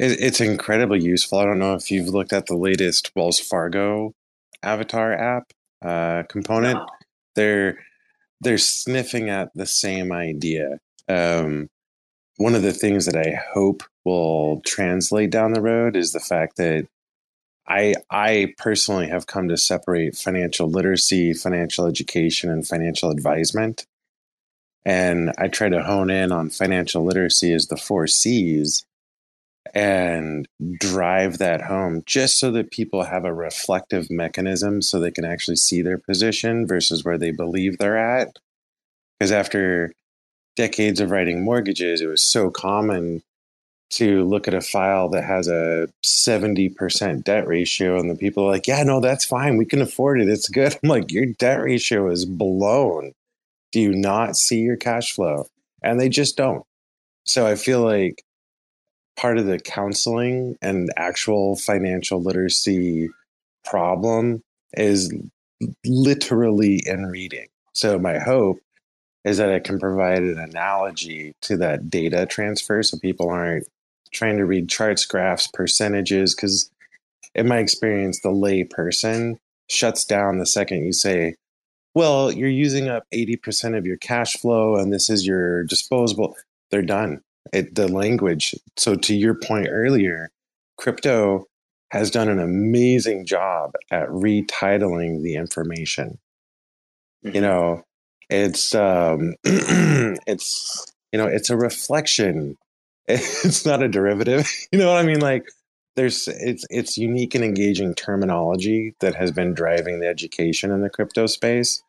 It's incredibly useful. I don't know if you've looked at the latest wells fargo avatar app uh, component, wow. they're they're sniffing at the same idea. Um, one of the things that I hope will translate down the road is the fact that I I personally have come to separate financial literacy, financial education, and financial advisement. And I try to hone in on financial literacy as the four C's and drive that home just so that people have a reflective mechanism so they can actually see their position versus where they believe they're at. Because after decades of writing mortgages, it was so common to look at a file that has a 70% debt ratio and the people are like, yeah, no, that's fine. We can afford it. It's good. I'm like, your debt ratio is blown. Do you not see your cash flow? And they just don't. So I feel like part of the counseling and actual financial literacy problem is literally in reading. So my hope is that I can provide an analogy to that data transfer so people aren't trying to read charts, graphs, percentages, because in my experience, the lay person shuts down the second you say, well, you're using up 80% of your cash flow and this is your disposable. They're done it, the language. So to your point earlier, crypto has done an amazing job at retitling the information. Mm-hmm. You know, it's um, it's you know it's a reflection. It's not a derivative. You know what I mean? Like there's it's it's unique and engaging terminology that has been driving the education in the crypto space,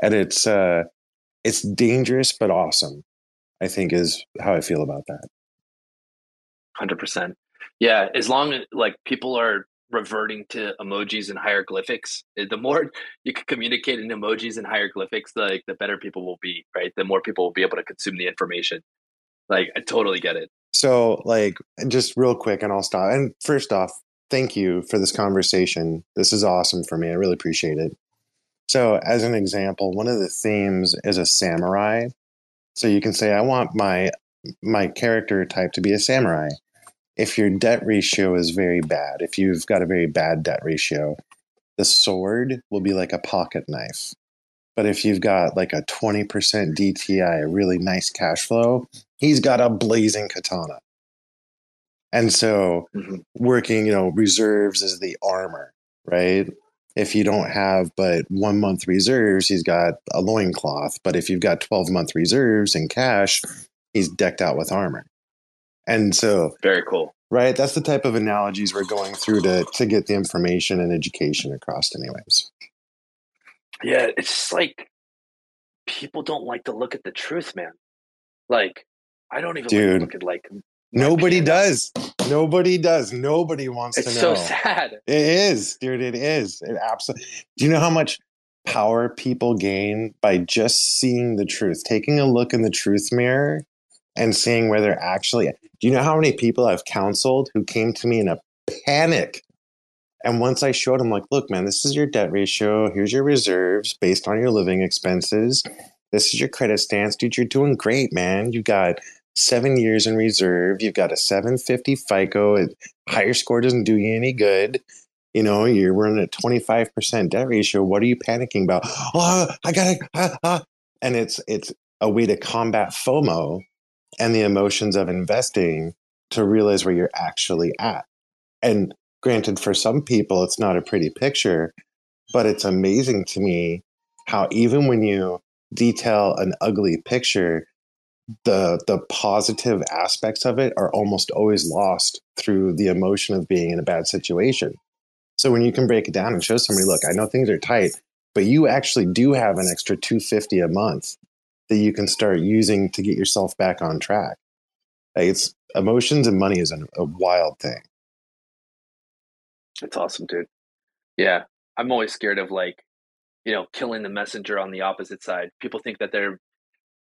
and it's uh, it's dangerous but awesome I think is how I feel about that. Hundred percent. Yeah, as long as like people are reverting to emojis and hieroglyphics, eh, the more you can communicate in emojis and hieroglyphics, the, like the better people will be. Right, the more people will be able to consume the information. Like I totally get it. So, like, just real quick, and I'll stop. And first off, thank you for this conversation. This is awesome for me. I really appreciate it. So, as an example, one of the themes is a samurai. So you can say, I want my my character type to be a samurai. If your debt ratio is very bad, if you've got a very bad debt ratio, the sword will be like a pocket knife. But if you've got like a 20% DTI, a really nice cash flow, he's got a blazing katana. And so Mhm. working, you know, reserves is the armor, right? If you don't have but one month reserves, he's got a loincloth. But if you've got 12 month reserves and cash, he's decked out with armor. And so, Very cool. right, that's the type of analogies we're going through to, to get the information and education across, anyways. Yeah, it's just like people don't like to look at the truth, man. Like I don't even like Dude. to look at like my Nobody does. Nobody does. Nobody wants It's to know. It's so sad. It is, dude. It is. It absolutely. Do you know how much power people gain by just seeing the truth, taking a look in the truth mirror, and seeing where they're actually? Do you know how many people I've counseled who came to me in a panic? And once I showed them, like, look, man, this is your debt ratio. Here's your reserves based on your living expenses. This is your credit stance, dude. You're doing great, man. You got seven years in reserve. You've got a 750 FICO. It, higher score doesn't do you any good. You know, you're running at 25% debt ratio. What are you panicking about? Oh, I gotta, ah, ah. and it's it's a way to combat FOMO and the emotions of investing to realize where you're actually at. And granted, for some people, it's not a pretty picture, but it's amazing to me how even when you detail an ugly picture, the the positive aspects of it are almost always lost through the emotion of being in a bad situation. So when you can break it down and show somebody, look, I know things are tight, but you actually do have an extra 250 a month that you can start using to get yourself back on track. It's emotions and money is a, a wild thing. It's awesome, dude. Yeah, I'm always scared of like, you know, killing the messenger on the opposite side. People think that they're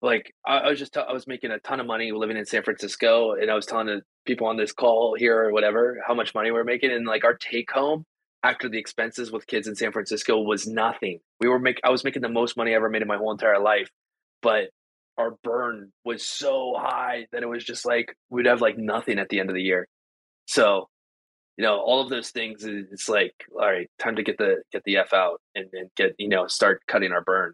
like, I, I was just, I was making a ton of money living in San Francisco, and I was telling the people on this call here or whatever how much money we are making, and like our take home after the expenses with kids in San Francisco was nothing. We were make, I was making the most money I ever made in my whole entire life, but our burn was so high that it was just like we'd have like nothing at the end of the year. So you know all of those things it's like all right time to get the get the f out and, and get you know start cutting our burn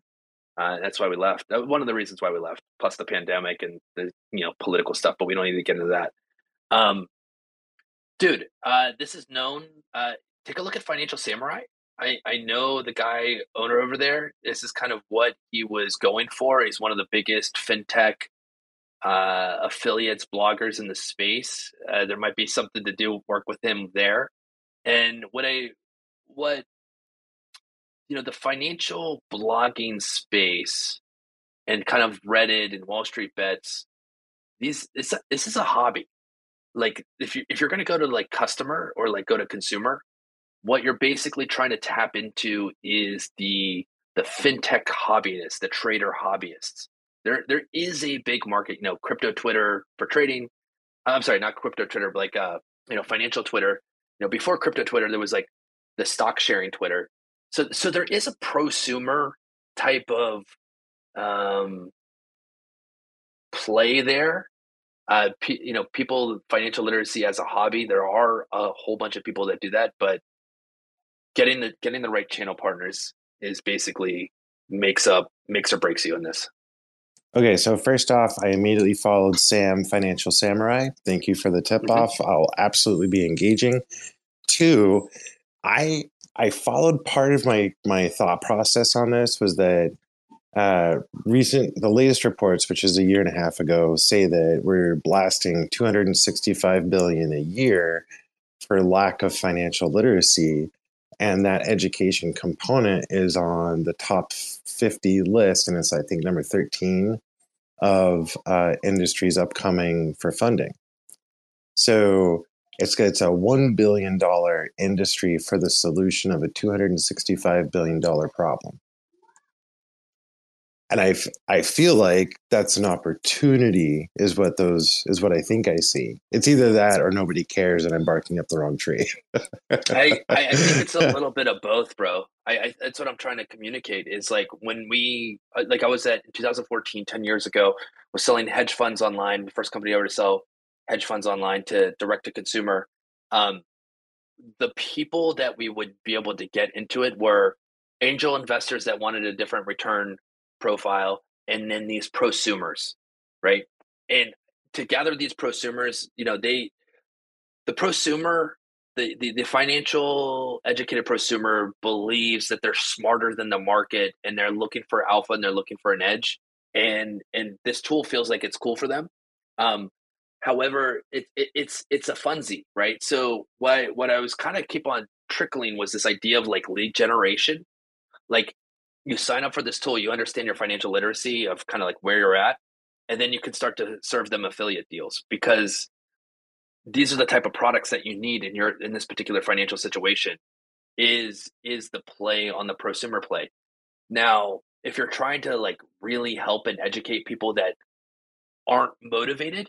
uh, that's why we left was one of the reasons why we left plus the pandemic and the you know political stuff but we don't need to get into that um dude uh this is known uh take a look at financial samurai I, I know the guy owner over there. This is kind of what he was going for. He's one of the biggest fintech uh, affiliates, bloggers in the space. Uh, there might be something to do work with him there. And what I what you know the financial blogging space and kind of Reddit and Wall Street bets. These this this is a hobby. Like if you if you're going to go to like customer or like go to consumer, what you're basically trying to tap into is the the fintech hobbyists, the trader hobbyists. There there is a big market, you know, crypto Twitter for trading. I'm sorry, not crypto Twitter, but like uh, you know, financial Twitter. You know, before crypto Twitter, there was like the stock sharing Twitter. So so there is a prosumer type of um, play there. Uh, pe- you know, people financial literacy as a hobby. There are a whole bunch of people that do that, but getting the getting the right channel partners is basically makes up makes or breaks you in this. Okay, so first off, I immediately followed Sam Financial Samurai. Thank you for the tip off. I'll absolutely be engaging. Two, I I followed part of my my thought process on this was that uh, recent the latest reports, which is a year and a half ago, say that we're blasting 265 billion a year for lack of financial literacy, and that education component is on the top 50 list, and it's I think number 13 of uh, industries upcoming for funding. So it's it's a one billion dollar industry for the solution of a two hundred and sixty five billion dollar problem. and I, I feel like that's an opportunity is what those is what I think I see. It's either that or nobody cares and I'm barking up the wrong tree. I, I, I think it's a little bit of both, bro. I, I that's what I'm trying to communicate is like when we uh, like I was at 2014, 10 years ago, was selling hedge funds online, the first company ever to sell hedge funds online to direct to consumer. Um, the people that we would be able to get into it were angel investors that wanted a different return profile and then these prosumers, right? And to gather these prosumers, you know, they the prosumer, the, the the financial educated prosumer believes that they're smarter than the market and they're looking for alpha and they're looking for an edge. And and this tool feels like it's cool for them. Um, however, it, it, it's it's a funsy, right? So what what I was kind of keep on trickling was this idea of like lead generation. Like you sign up for this tool, you understand your financial literacy of kind of like where you're at, and then you can start to serve them affiliate deals because these are the type of products that you need in your in this particular financial situation is is the play on the prosumer play now if you're trying to like really help and educate people that aren't motivated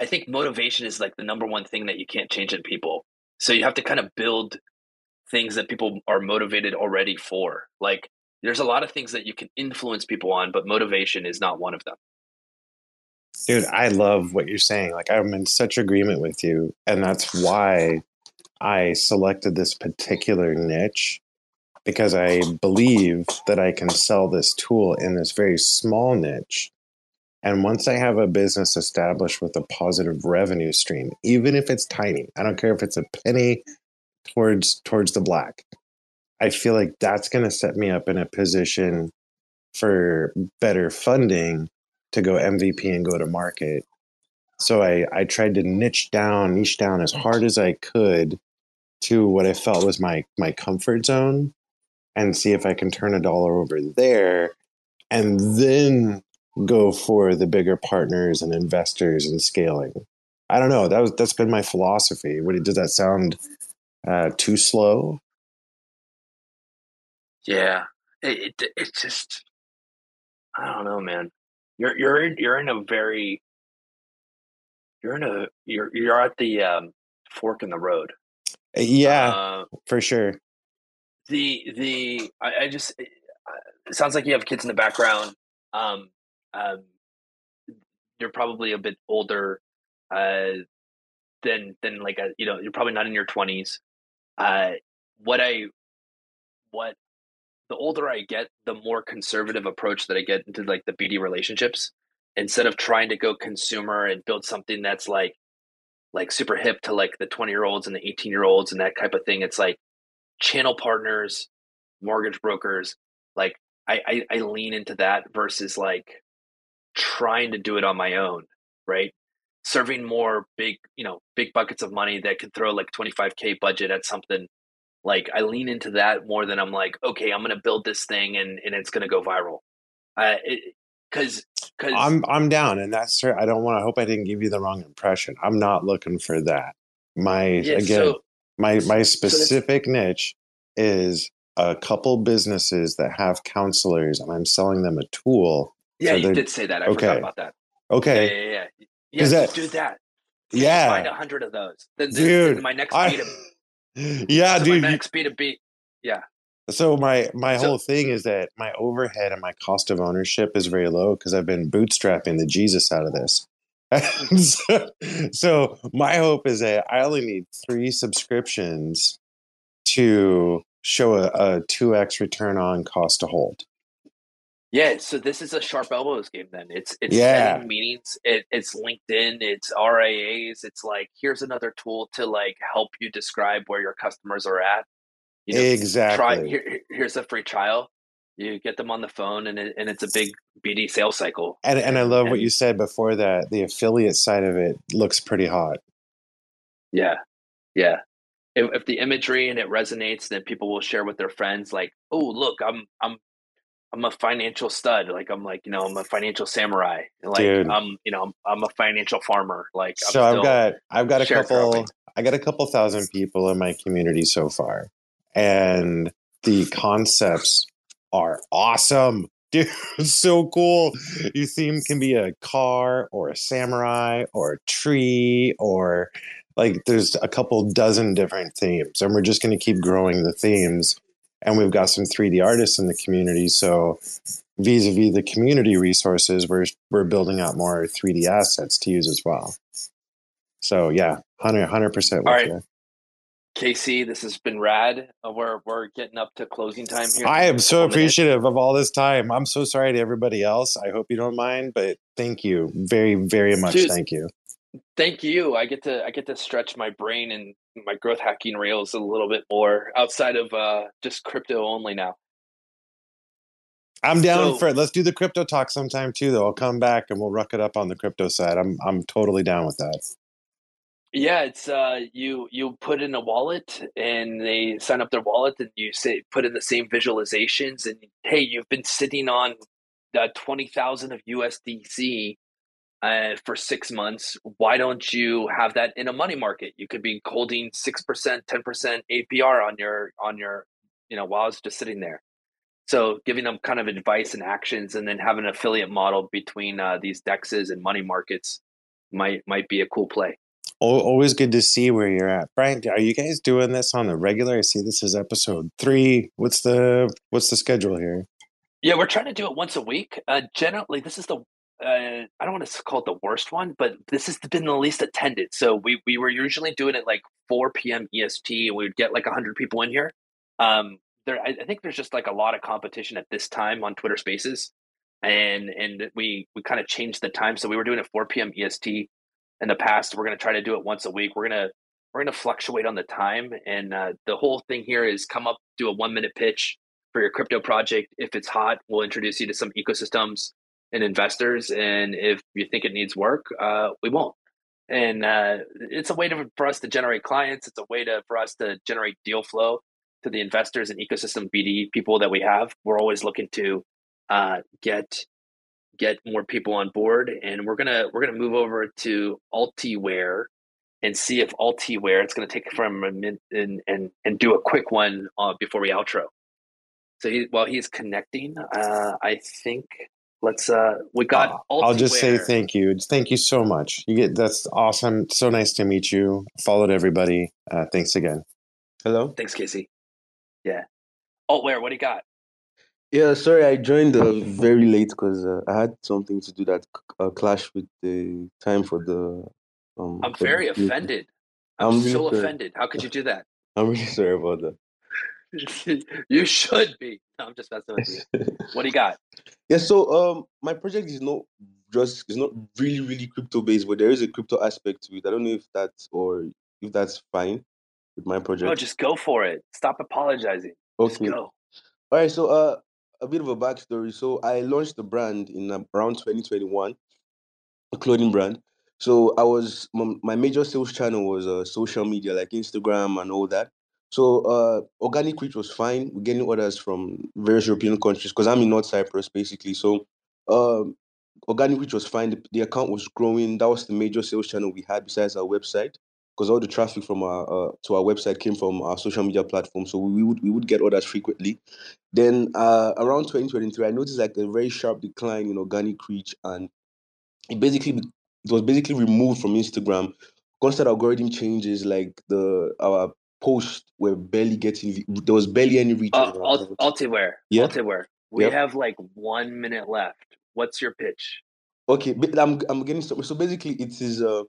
i think motivation is like the number one thing that you can't change in people so you have to kind of build things that people are motivated already for like there's a lot of things that you can influence people on but motivation is not one of them Dude, I love what you're saying. Like, I'm in such agreement with you. And that's why I selected this particular niche because I believe that I can sell this tool in this very small niche. And once I have a business established with a positive revenue stream, even if it's tiny, I don't care if it's a penny towards towards the black. I feel like that's going to set me up in a position for better funding to go MVP and go to market. So I, I tried to niche down, niche down as hard as I could to what I felt was my my comfort zone and see if I can turn a dollar over there and then go for the bigger partners and investors and scaling. I don't know. That was that's been my philosophy. What does that sound uh, too slow? Yeah, it, it it's just I don't know, man. You're you're in, you're in a very you're in a you're you're at the um, fork in the road. Uh, yeah, uh, for sure. The the I, I just it, it sounds like you have kids in the background. Um, um, you're probably a bit older uh, than than like a you know you're probably not in your twenties. Uh, what I what the older I get, the more conservative approach that I get into like the BD relationships. Instead of trying to go consumer and build something that's like like super hip to like the 20 year olds and the 18 year olds and that type of thing. It's like channel partners, mortgage brokers. Like I, I, I lean into that versus like trying to do it on my own, right? Serving more big, you know, big buckets of money that could throw like 25K budget at something like I lean into that more than I'm like, okay, I'm going to build this thing and, and it's going to go viral. Uh, cause, cause I'm, I'm down and that's, I don't want to hope I didn't give you the wrong impression. I'm not looking for that. My, yeah, again, so, my, my specific so niche is a couple businesses that have counselors and I'm selling them a tool. Yeah, so you did say that. I okay. forgot about that. Okay. Yeah, yeah, yeah. Yeah, that, do that. Yeah. Find a hundred of those. Then, Dude, then my next I, meetup yeah, dude. My next B two B. Yeah. So my my so, whole thing is that my overhead and my cost of ownership is very low because I've been bootstrapping the Jesus out of this. Mm. so, so my hope is that I only need three subscriptions to show a two x return on cost to hold. Yeah, so this is a sharp elbows game. Then it's it's yeah. setting meetings. It, it's LinkedIn. It's RIAs. It's like here's another tool to like help you describe where your customers are at. You know, exactly. Try here, here's a free trial. You get them on the phone, and it, and it's a big BD sales cycle. And and I love and, what you said before that. The affiliate side of it looks pretty hot. Yeah, yeah. If, if the imagery and it resonates, then people will share with their friends. Like, oh, look, I'm I'm I'm a financial stud. Like I'm like, you know, I'm a financial samurai. Like Dude. I'm, you know, I'm, I'm, a financial farmer. Like I'm so I've got I've got a couple I got a couple thousand people in my community so far. And the concepts are awesome. Dude, so cool. Your theme can be a car or a samurai or a tree or like there's a couple dozen different themes. And we're just going to keep growing the themes. And we've got some 3D artists in the community. So vis-a-vis the community resources, we're we're building out more 3D assets to use as well. So yeah, 100 percent with All right. you. Casey, this has been rad. Uh, we're we're getting up to closing time here. I am so appreciative of all this time. I'm so sorry to everybody else. I hope you don't mind, but thank you very, very much. Dude. Thank you. Thank you. I get to I get to stretch my brain and my growth hacking rails a little bit more outside of uh, just crypto only now. I'm down So- for it. Let's do the crypto talk sometime too, though. I'll come back and we'll ruck it up on the crypto side. I'm I'm totally down with that. Yeah, it's uh you you put in a wallet and they sign up their wallet and you say put in the same visualizations and hey, you've been sitting on uh, 20,000 of USDC uh, for 6 months. Why don't you have that in a money market? You could be holding 6%, 10% APR on your on your you know while it's just sitting there. So giving them kind of advice and actions and then having an affiliate model between uh, these dexes and money markets might might be a cool play. Always good to see where you're at, Brian. Are you guys doing this on the regular? I see this is episode three. What's the what's the schedule here? Yeah, we're trying to do it once a week. Uh, generally, this is the uh, I don't want to call it the worst one, but this has been the least attended. So we we were usually doing it like 4 p.m. EST, and we would get like 100 people in here. Um, there, I, I think there's just like a lot of competition at this time on Twitter Spaces, and and we we kind of changed the time. So we were doing it 4 p.m. EST in the past. We're to try to do it once a week. We're gonna we're gonna fluctuate on the time, and uh, the whole thing here is come up, do a one minute pitch for your crypto project. If it's hot, we'll introduce you to some ecosystems and investors. And if you think it needs work, uh, we won't. And uh, it's a way to, for us to generate clients. It's a way to for us to generate deal flow to the investors and ecosystem BD people that we have. We're always looking to uh, get get more people on board, and we're gonna we're gonna move over to Altewear and see if Altewear. It's gonna take from a min and and and do a quick one uh, before we outro. So he, while he's connecting, uh, I think let's uh we got. Uh, I'll just say thank you. Thank you so much. You get that's awesome. So nice to meet you. Followed everybody. Uh, thanks again. Hello. Thanks, Casey. Yeah. Altewear, what do you got? Yeah, sorry, I joined uh, very late because uh, I had something to do that uh, clashed with the time for the. Um, I'm for very meeting. offended. I'm, I'm really so sorry. offended. How could you do that? I'm really sorry about that. you should be. No, I'm just messing with you. What do you got? Yeah, so um, my project is not just it's not really really crypto based, but there is a crypto aspect to it. I don't know if that's or if that's fine with my project. No, just go for it. Stop apologizing. Just okay. go. All right, so uh, a bit of a backstory. So I launched the brand in around 2021, a clothing brand. So I was my, my major sales channel was uh, social media like Instagram and all that. So uh, organic reach was fine. We're getting orders from various European countries because I'm in North Cyprus basically. So um, organic reach was fine. The, the account was growing. That was the major sales channel we had besides our website because all the traffic from our uh, to our website came from our social media platform. So we would we would get orders frequently. Then uh, around 2023, I noticed like a very sharp decline in organic reach, and it basically it was basically removed from Instagram. Constant algorithm changes, like the our posts were barely getting there was barely any reach. Uh, Alt-. Altewear. Yeah. Altewear. We have like one minute left. What's your pitch? Okay, but I'm I'm getting so, so basically it is uh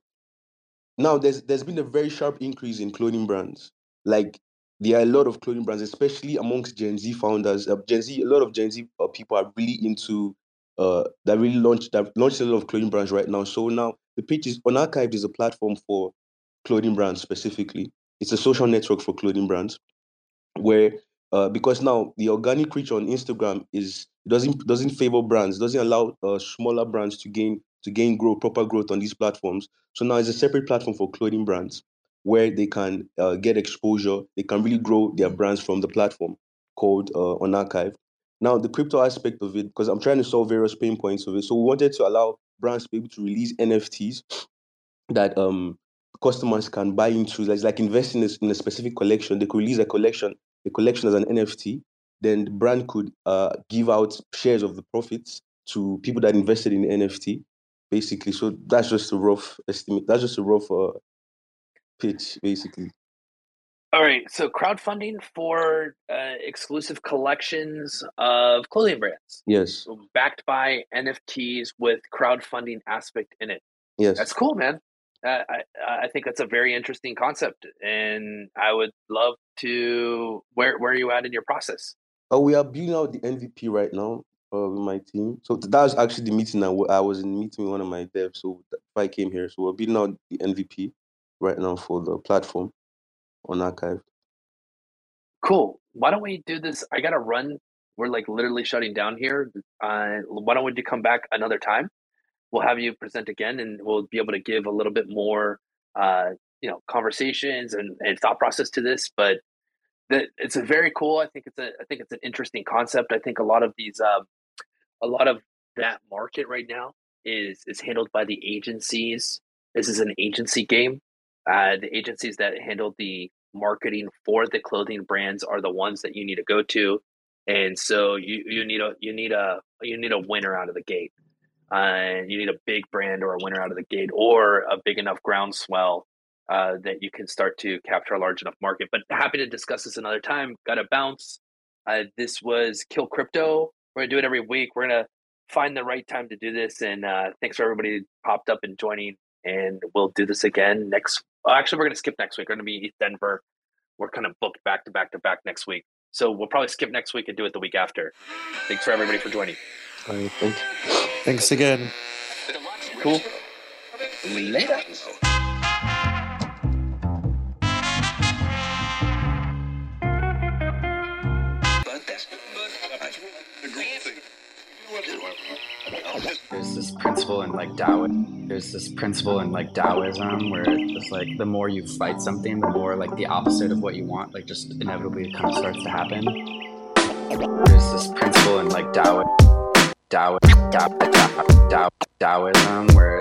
now there's there's been a very sharp increase in clothing brands. Like there are a lot of clothing brands, especially amongst Gen Z founders. Uh, Gen Z, a lot of Gen Z uh, people are really into uh that really launched that launched a lot of clothing brands right now. So now the pitch is on Archived is a platform for clothing brands specifically. It's a social network for clothing brands where uh, because now the organic reach on Instagram is doesn't doesn't favor brands, doesn't allow uh, smaller brands to gain to gain growth, proper growth on these platforms. So now it's a separate platform for clothing brands where they can uh, get exposure, they can really grow their brands from the platform called uh, on archive. Now the crypto aspect of it, because I'm trying to solve various pain points of it. So we wanted to allow brands to be able to release NFTs that um customers can buy into. Like, like investing in a, specific collection. They could release a collection, a collection as an NFT. then the brand could uh, give out shares of the profits to people that invested in the NFT, basically. So that's just a rough estimate. That's just a rough uh, pitch, basically. All right, so crowdfunding for uh, exclusive collections of clothing brands, Yes, backed by NFTs with crowdfunding aspect in it. yes. That's cool, man. I I think that's a very interesting concept, and I would love to. Where where are you at in your process? Oh, we are building out the MVP right now uh, with my team. So that was actually the meeting I, w- I was in meeting with one of my devs. So I came here. So we're building out the MVP right now for the platform on Archive. Cool. Why don't we do this? I gotta run. We're like literally shutting down here. Uh, why don't we come back another time? We'll have you present again, and we'll be able to give a little bit more, uh, you know, conversations and, and thought process to this. But the, it's a very cool. I think it's a. I think it's an interesting concept. I think a lot of these, um, a lot of that market right now is is handled by the agencies. This is an agency game. Uh, the agencies that handle the marketing for the clothing brands are the ones that you need to go to and so you you need a you need a you need a winner out of the gate uh, you need a big brand or a winner out of the gate or a big enough groundswell uh, that you can start to capture a large enough market. But happy to discuss this another time. Gotta bounce. Uh, this was kill crypto. We're gonna do it every week. We're gonna find the right time to do this. And uh, thanks for everybody popped up and joining. And we'll do this again next well, actually we're gonna skip next week. We're gonna be in denver. We're kind of booked back to back to back next week. So we'll probably skip next week and do it the week after. Thanks for everybody for joining. Thank you. Thanks again. Cool. Later. There's this principle in like Taoism. There's this principle in like Taoism where it's like the more you fight something, the more like the opposite of what you want, like just inevitably kind of starts to happen. There's this principle in like Tao, Tao, Tao, Tao, Tao, Taoism where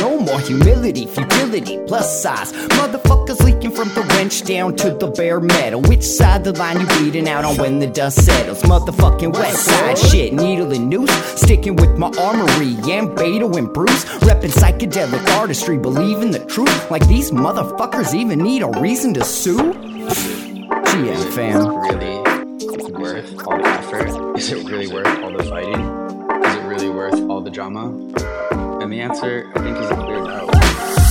no more humility, futility, plus size. Motherfuckers leaking from the wrench down to the bare metal. Which side the line you bleeding out on when the dust settles? Motherfucking west side shit, needle and noose. Sticking with my armory, and Beto and Bruce. Reppin' psychedelic artistry, believing the truth. Like these motherfuckers even need a reason to sue? GM fam. really worth all the effort? Is it really worth all the fighting? Is it really worth all the drama? And the answer, I think, is a clear no.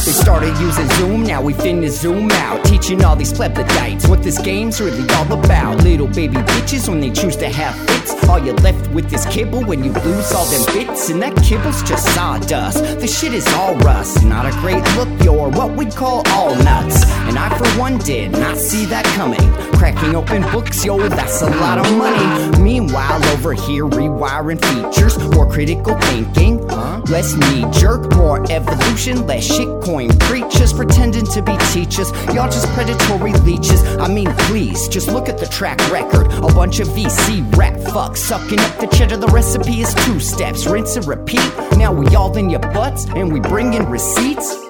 They started using Zoom, now we finna zoom out. Teaching all these plebiscites what this game's really all about. Little baby bitches when they choose to have fits. All you're left with is kibble when you lose all them bits. And that kibble's just sawdust. The shit is all rust. Not a great look, you're what we'd call all nuts. And I, for one, did not see that coming. Cracking open books, yo, that's a lot of money. Meanwhile, over here, rewiring features, more critical thinking, huh? less knee jerk, more evolution, less shitcoin preachers pretending to be teachers. Y'all just predatory leeches. I mean, please, just look at the track record. A bunch of VC rap fucks sucking up the cheddar. The recipe is two steps, rinse and repeat. Now we all in your butts and we bring in receipts.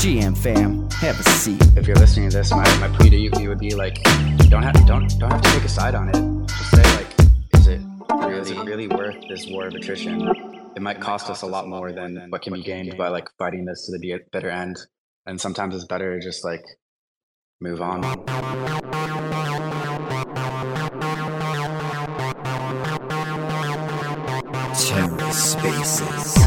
GM fam, have a seat. If you're listening to this, my, my plea to you, you would be like, don't have don't don't have to take a side on it. Just say like, is it really, is it really worth this war of attrition? It might cost us a lot more than what can be gained by like fighting this to the bitter end. And sometimes it's better to just like move on. TerraSpaces.